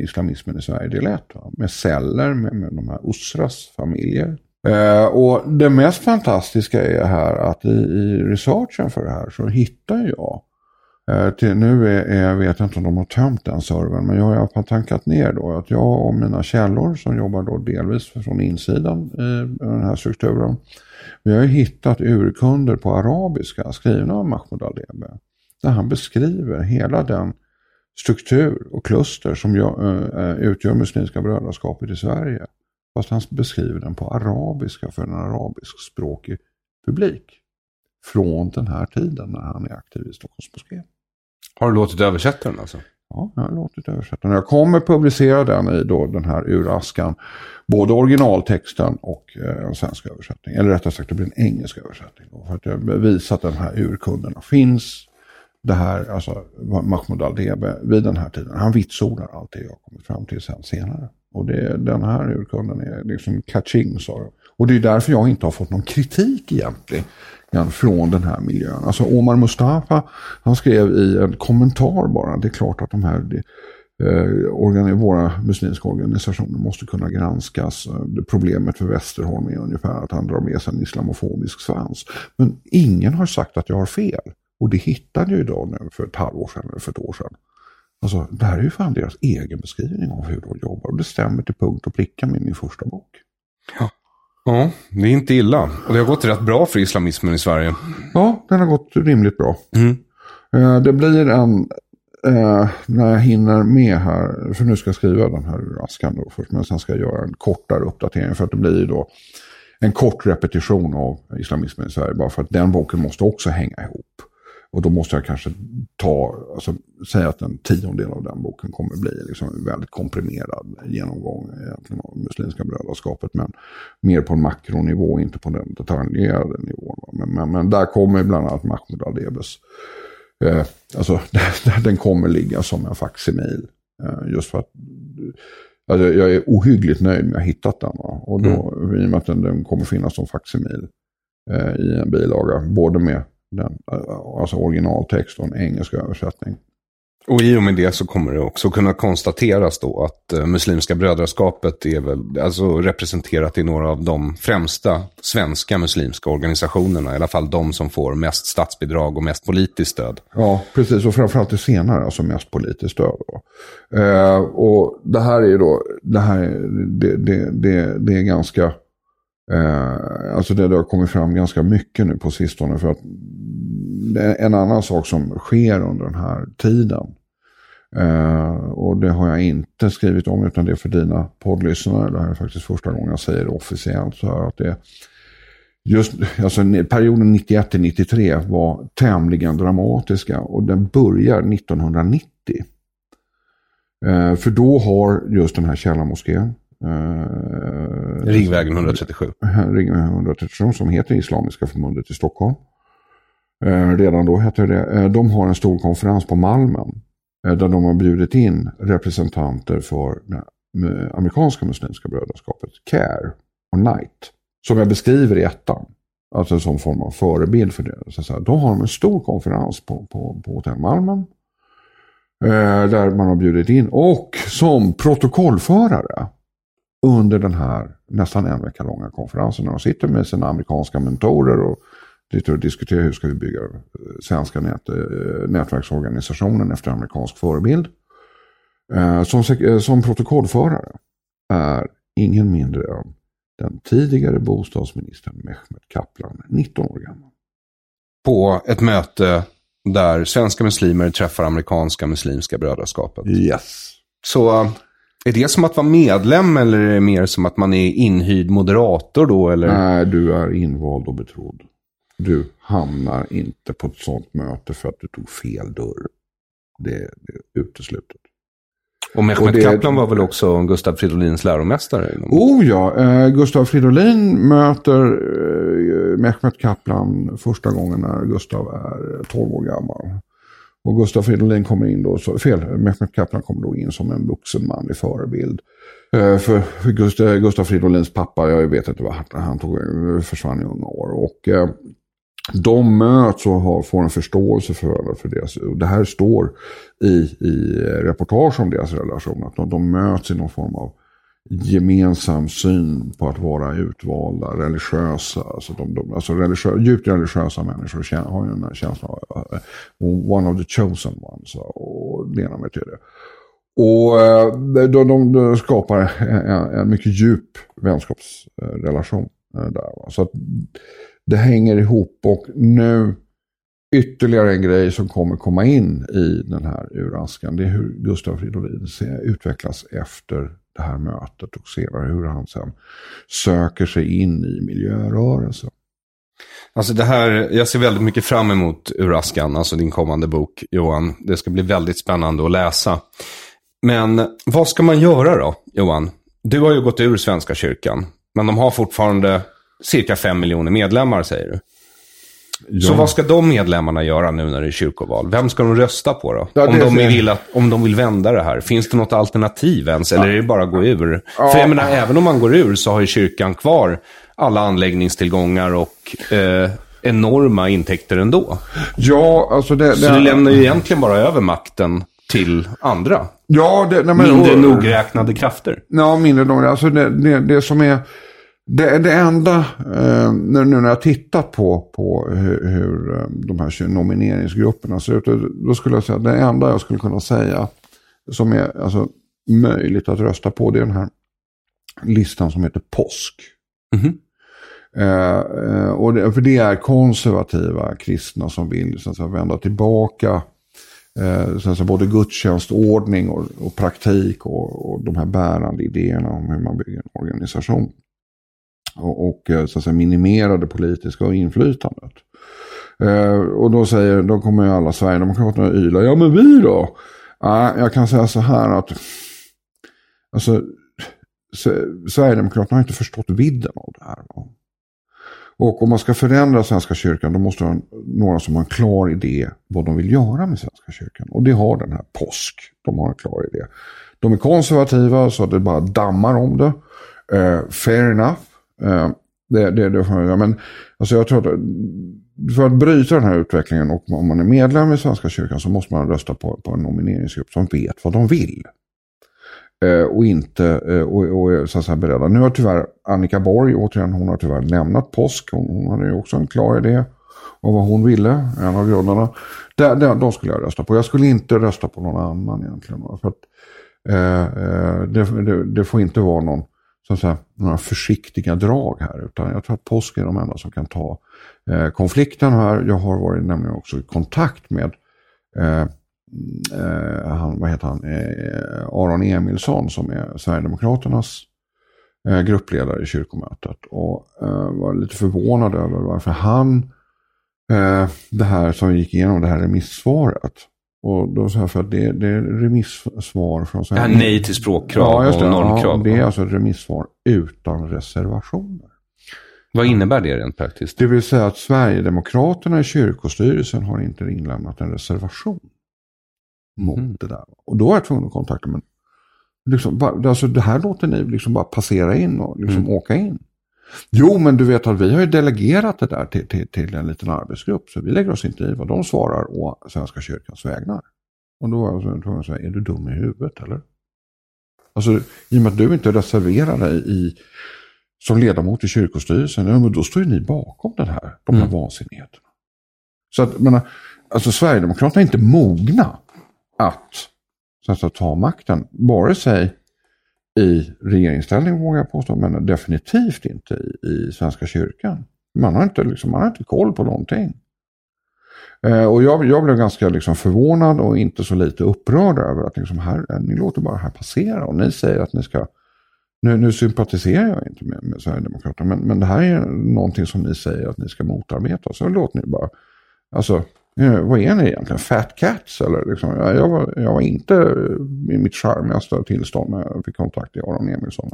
[SPEAKER 4] i Islamismen i Sverige del 1. Med celler, med, med de här Usras familjer. Eh, och det mest fantastiska är här att i, i researchen för det här så hittar jag eh, till, nu är, är, jag vet inte om de har tömt den servern, men jag har i alla fall tankat ner då att jag och mina källor som jobbar då delvis från insidan i den här strukturen vi har ju hittat urkunder på arabiska skrivna av Mahmoud Aldebe. Där han beskriver hela den struktur och kluster som eh, eh, utgör Muslimska brödraskapet i Sverige. Fast han beskriver den på arabiska för en arabiskspråkig publik. Från den här tiden när han är aktiv i Stockholms moské.
[SPEAKER 3] Har du låtit översätta den alltså?
[SPEAKER 4] Ja, jag har låtit översätta den. Jag kommer publicera den i då den här uraskan. Både originaltexten och eh, en svensk översättning. Eller rättare sagt det blir en engelsk översättning. För att jag visar att den här urkunderna finns. Det här, alltså Mahmoud Aldebe vid den här tiden. Han vitsordar allt det jag kommit fram till sen senare. Och det, den här urkunden är liksom catching sa de. Och det är därför jag inte har fått någon kritik egentligen från den här miljön. Alltså Omar Mustafa, han skrev i en kommentar bara, det är klart att de här det, eh, våra muslimska organisationer måste kunna granskas. Eh, det problemet för Västerholm är ungefär att han drar med sig en islamofobisk svans. Men ingen har sagt att jag har fel. Och det hittade jag idag nu för ett halvår sedan eller för ett år sedan. Alltså, det här är ju fan deras egen beskrivning av hur de jobbar. Och det stämmer till punkt och pricka med min första bok.
[SPEAKER 3] Ja. Ja, det är inte illa. Och det har gått rätt bra för islamismen i Sverige.
[SPEAKER 4] Ja, den har gått rimligt bra.
[SPEAKER 3] Mm.
[SPEAKER 4] Eh, det blir en, eh, när jag hinner med här, för nu ska jag skriva den här raskan då först, men sen ska jag göra en kortare uppdatering för att det blir ju då en kort repetition av islamismen i Sverige, bara för att den boken måste också hänga ihop. Och då måste jag kanske ta, alltså, säga att en tiondel av den boken kommer bli liksom en väldigt komprimerad genomgång egentligen av Muslimska brödraskapet. Men mer på en makronivå, inte på den detaljerade nivån. Men, men, men där kommer bland annat Mahmoud Aldebes, eh, alltså den kommer ligga som en facsimil. Eh, just för att alltså, jag är ohyggligt nöjd med att ha hittat den. Va? Och då, mm. i och med att den, den kommer finnas som facsimil eh, i en bilaga, både med den, alltså originaltext och en engelsk översättning.
[SPEAKER 3] Och i och med det så kommer det också kunna konstateras då att uh, Muslimska brödraskapet är väl alltså representerat i några av de främsta svenska muslimska organisationerna. I alla fall de som får mest statsbidrag och mest politiskt stöd.
[SPEAKER 4] Ja, precis. Och framförallt det senare, alltså mest politiskt stöd. Uh, och det här är ju då, det här det, det, det, det är ganska Eh, alltså det, det har kommit fram ganska mycket nu på sistone. För att en annan sak som sker under den här tiden. Eh, och det har jag inte skrivit om utan det är för dina poddlyssnare. Det här är faktiskt första gången jag säger det officiellt. Så att det, just alltså, perioden 91 till 93 var tämligen dramatiska. Och den börjar 1990. Eh, för då har just den här källarmoskén
[SPEAKER 3] Eh, Ringvägen 137.
[SPEAKER 4] Ringvägen 137 som heter Islamiska förbundet i Stockholm. Eh, redan då hette det. Eh, de har en stor konferens på Malmen. Eh, där de har bjudit in representanter för det amerikanska muslimska brödraskapet CARE och NIGHT. Som jag beskriver i ettan. Alltså som form av förebild för det. Så att då har de en stor konferens på, på, på Hotell Malmen. Eh, där man har bjudit in och som protokollförare under den här nästan en vecka långa konferensen. När de sitter med sina amerikanska mentorer och och diskuterar hur ska vi bygga eh, svenska nät, eh, nätverksorganisationen efter amerikansk förebild. Eh, som, som protokollförare är ingen mindre än den tidigare bostadsministern Mehmet Kaplan, 19 år gammal.
[SPEAKER 3] På ett möte där svenska muslimer träffar amerikanska muslimska brödraskapet.
[SPEAKER 4] Yes.
[SPEAKER 3] Så är det som att vara medlem eller är det mer som att man är inhyrd moderator då? Eller?
[SPEAKER 4] Nej, du är invald och betrodd. Du hamnar inte på ett sånt möte för att du tog fel dörr. Det, det är uteslutet.
[SPEAKER 3] Och Mehmet det, Kaplan var väl också Gustav Fridolins läromästare?
[SPEAKER 4] Oh ja, eh, Gustav Fridolin möter eh, Mehmet Kaplan första gången när Gustav är 12 år gammal. Och Gustaf Fridolin kommer in då, så, fel, Mehmet Kaplan kommer då in som en vuxen manlig förebild. Eh, för, för Gustaf, Gustaf Fridolins pappa, jag vet inte vad han tog, försvann i unga år. Och eh, de möts och har, får en förståelse för, för deras, det här står i, i reportage om deras relation, att de, de möts i någon form av gemensam syn på att vara utvalda, religiösa. Alltså, de, de, alltså religiö, djupt religiösa människor har ju den här känslan av eh, one of the chosen ones. Och Lena mig till det. Och eh, de, de, de, skapar en, en, mycket djup vänskapsrelation eh, där. Så att det hänger ihop och nu ytterligare en grej som kommer komma in i den här uraskan. Det är hur Gustav Fridolin utvecklas efter det här mötet och senare hur han sen söker sig in i miljörörelsen.
[SPEAKER 3] Alltså det här, jag ser väldigt mycket fram emot Uraskan, alltså din kommande bok, Johan. Det ska bli väldigt spännande att läsa. Men vad ska man göra då, Johan? Du har ju gått ur Svenska kyrkan, men de har fortfarande cirka fem miljoner medlemmar, säger du. Ja. Så vad ska de medlemmarna göra nu när det är kyrkoval? Vem ska de rösta på då? Ja, om, de vill att, om de vill vända det här. Finns det något alternativ ens? Eller är det bara att gå ur? För jag menar, även om man går ur så har ju kyrkan kvar alla anläggningstillgångar och eh, enorma intäkter ändå.
[SPEAKER 4] Ja, alltså det...
[SPEAKER 3] Så det, lämnar ju egentligen bara över makten till andra.
[SPEAKER 4] Ja, det, nej, men,
[SPEAKER 3] mindre och, nogräknade krafter.
[SPEAKER 4] Ja, mindre nogräknade. Alltså det, det, det som är... Det, det enda, eh, nu när jag tittat på, på hur, hur eh, de här nomineringsgrupperna ser ut, då skulle jag säga det enda jag skulle kunna säga som är alltså, möjligt att rösta på, det är den här listan som heter påsk. Mm -hmm. eh, och det, för det är konservativa kristna som vill så att säga, vända tillbaka eh, så att säga, både gudstjänstordning och, och praktik och, och de här bärande idéerna om hur man bygger en organisation och, och eh, så att säga, minimera det politiska inflytandet. Eh, och då, säger, då kommer ju alla Sverigedemokraterna att yla, ja men vi då? Eh, jag kan säga så här att alltså, Sverigedemokraterna har inte förstått vidden av det här. Va? Och om man ska förändra Svenska kyrkan då måste det vara några som har en klar idé vad de vill göra med Svenska kyrkan. Och det har den här påsk. De har en klar idé. De är konservativa så det bara dammar om det. Uh, fair enough. Eh, det, det, det, men, alltså jag tror att för att bryta den här utvecklingen och om man är medlem i Svenska kyrkan så måste man rösta på, på en nomineringsgrupp som vet vad de vill. Eh, och inte eh, och, och är så att säga beredda. Nu har tyvärr Annika Borg, återigen, hon har tyvärr lämnat påsk. Hon, hon hade ju också en klar idé om vad hon ville, en av grundarna. Det, det, de skulle jag rösta på. Jag skulle inte rösta på någon annan egentligen. För att, eh, eh, det, det, det, får inte vara någon så att säga, några försiktiga drag här. Utan jag tror att påsk är de enda som kan ta eh, konflikten här. Jag har varit nämligen också i kontakt med eh, eh, han, vad heter han, eh, Aron Emilsson som är Sverigedemokraternas eh, gruppledare i kyrkomötet. Och eh, var lite förvånad över varför han, eh, det här som vi gick igenom, det här remissvaret, och då sa jag för att det, det är remissvar från... Så
[SPEAKER 3] här, ja, nej till språkkrav ja, och normkrav.
[SPEAKER 4] Ja, det är alltså ett remissvar utan reservationer.
[SPEAKER 3] Vad innebär det rent praktiskt?
[SPEAKER 4] Det vill säga att Sverigedemokraterna i kyrkostyrelsen har inte inlämnat en reservation mot mm. det där. Och då är jag tvungen att kontakta men liksom, alltså det här låter ni liksom bara passera in och liksom mm. åka in. Jo, men du vet att vi har ju delegerat det där till, till, till en liten arbetsgrupp. Så vi lägger oss inte i vad de svarar å Svenska kyrkans vägnar. Och då var jag tvungen att säga, är du dum i huvudet eller? Alltså, i och med att du inte reserverar dig i, som ledamot i kyrkostyrelsen, ja, men då står ju ni bakom den här, de här mm. vansinnigheterna. Så att, menar, alltså Sverigedemokraterna är inte mogna att, så att ta makten, vare sig i regeringsställning vågar jag påstå, men definitivt inte i, i Svenska kyrkan. Man har inte, liksom, man har inte koll på någonting. Eh, och jag, jag blev ganska liksom förvånad och inte så lite upprörd över att liksom här, eh, ni låter bara det här passera och ni säger att ni ska nu, nu sympatiserar jag inte med, med Sverigedemokraterna, men, men det här är någonting som ni säger att ni ska motarbeta. Så låt ni bara, alltså vad är ni egentligen? Fat Cats? Eller liksom, jag, jag, var, jag var inte i mitt charmigaste tillstånd när jag fick kontakt med Aron Emilsson.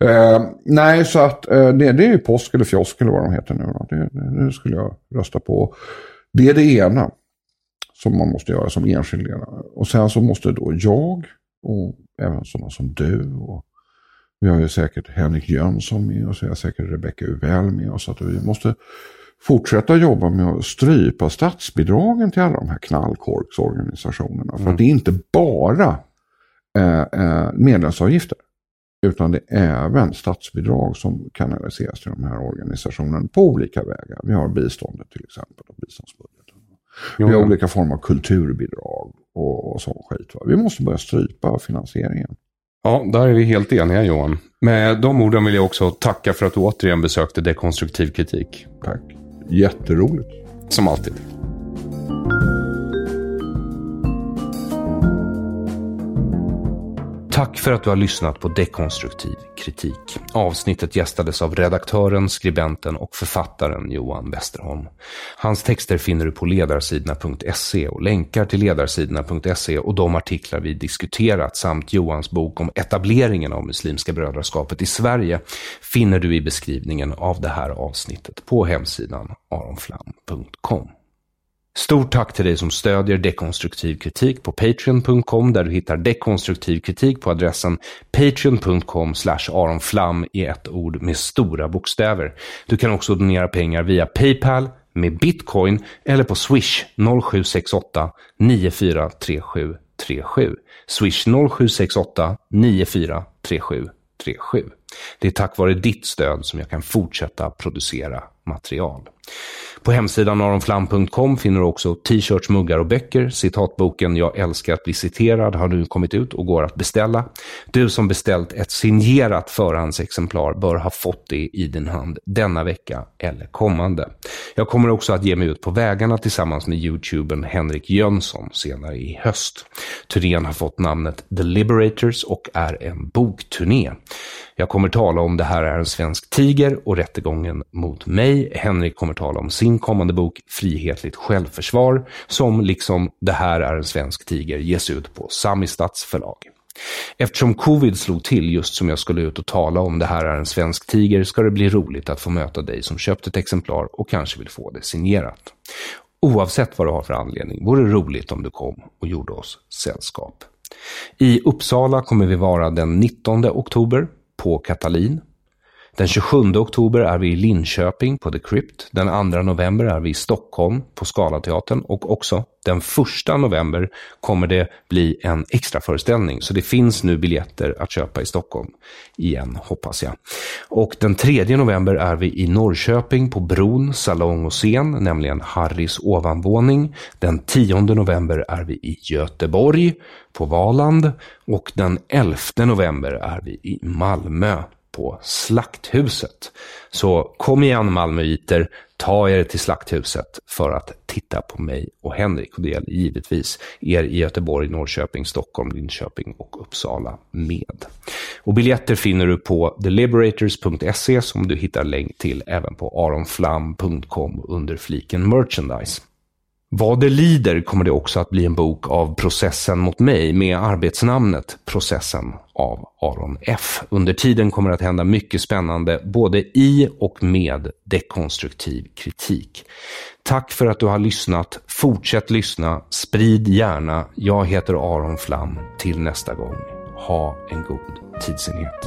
[SPEAKER 4] Eh, nej, så att eh, det, det är ju påsk eller fjosk eller vad de heter nu. Då. Det, det, det, skulle jag rösta på. Det är det ena som man måste göra som enskild ledare. Och sen så måste då jag och även sådana som du och vi har ju säkert Henrik Jönsson med oss, vi har säkert Rebecka Uvell med oss. Att vi måste fortsätta jobba med att strypa statsbidragen till alla de här knallkorksorganisationerna. Mm. För det är inte bara eh, eh, medlemsavgifter. Utan det är även statsbidrag som kanaliseras till de här organisationerna på olika vägar. Vi har biståndet till exempel, och biståndsbudgeten. Vi har olika former av kulturbidrag och, och sån skit. Va? Vi måste börja strypa finansieringen.
[SPEAKER 3] Ja, där är vi helt eniga Johan. Med de orden vill jag också tacka för att du återigen besökte Dekonstruktiv kritik.
[SPEAKER 4] Tack. Jätteroligt.
[SPEAKER 3] Som alltid. Tack för att du har lyssnat på Dekonstruktiv kritik. Avsnittet gästades av redaktören, skribenten och författaren Johan Westerholm. Hans texter finner du på ledarsidorna.se och länkar till ledarsidorna.se och de artiklar vi diskuterat samt Johans bok om etableringen av Muslimska brödraskapet i Sverige finner du i beskrivningen av det här avsnittet på hemsidan aronflam.com. Stort tack till dig som stödjer dekonstruktiv kritik på patreon.com där du hittar dekonstruktiv kritik på adressen patreon.com aronflam i ett ord med stora bokstäver. Du kan också donera pengar via Paypal med bitcoin eller på swish 0768 943737. Swish 0768 943737. Det är tack vare ditt stöd som jag kan fortsätta producera material. På hemsidan aronflam.com finner du också t-shirts, muggar och böcker. Citatboken Jag älskar att bli citerad har nu kommit ut och går att beställa. Du som beställt ett signerat förhandsexemplar bör ha fått det i din hand denna vecka eller kommande. Jag kommer också att ge mig ut på vägarna tillsammans med youtubern Henrik Jönsson senare i höst. Turnén har fått namnet The Liberators och är en bokturné. Jag kommer tala om Det här är en svensk tiger och rättegången mot mig. Henrik kommer tala om sin sin kommande bok Frihetligt självförsvar som liksom Det här är en svensk tiger ges ut på Samistats förlag. Eftersom covid slog till just som jag skulle ut och tala om Det här är en svensk tiger ska det bli roligt att få möta dig som köpt ett exemplar och kanske vill få det signerat. Oavsett vad du har för anledning vore det roligt om du kom och gjorde oss sällskap. I Uppsala kommer vi vara den 19 oktober på Katalin. Den 27 oktober är vi i Linköping på The Crypt. Den 2 november är vi i Stockholm på Scalateatern och också den 1 november kommer det bli en extra föreställning. Så det finns nu biljetter att köpa i Stockholm igen, hoppas jag. Och den 3 november är vi i Norrköping på Bron, salong och scen, nämligen Harrys ovanvåning. Den 10 november är vi i Göteborg på Valand och den 11 november är vi i Malmö på Slakthuset. Så kom igen Malmöiter, ta er till Slakthuset för att titta på mig och Henrik. Och det gäller givetvis er i Göteborg, Norrköping, Stockholm, Linköping och Uppsala med. Och biljetter finner du på theliberators.se som du hittar länk till även på aronflam.com under fliken merchandise. Vad det lider kommer det också att bli en bok av processen mot mig med arbetsnamnet Processen av Aron F. Under tiden kommer det att hända mycket spännande både i och med dekonstruktiv kritik. Tack för att du har lyssnat. Fortsätt lyssna. Sprid gärna. Jag heter Aron Flam. Till nästa gång. Ha en god tidsenhet.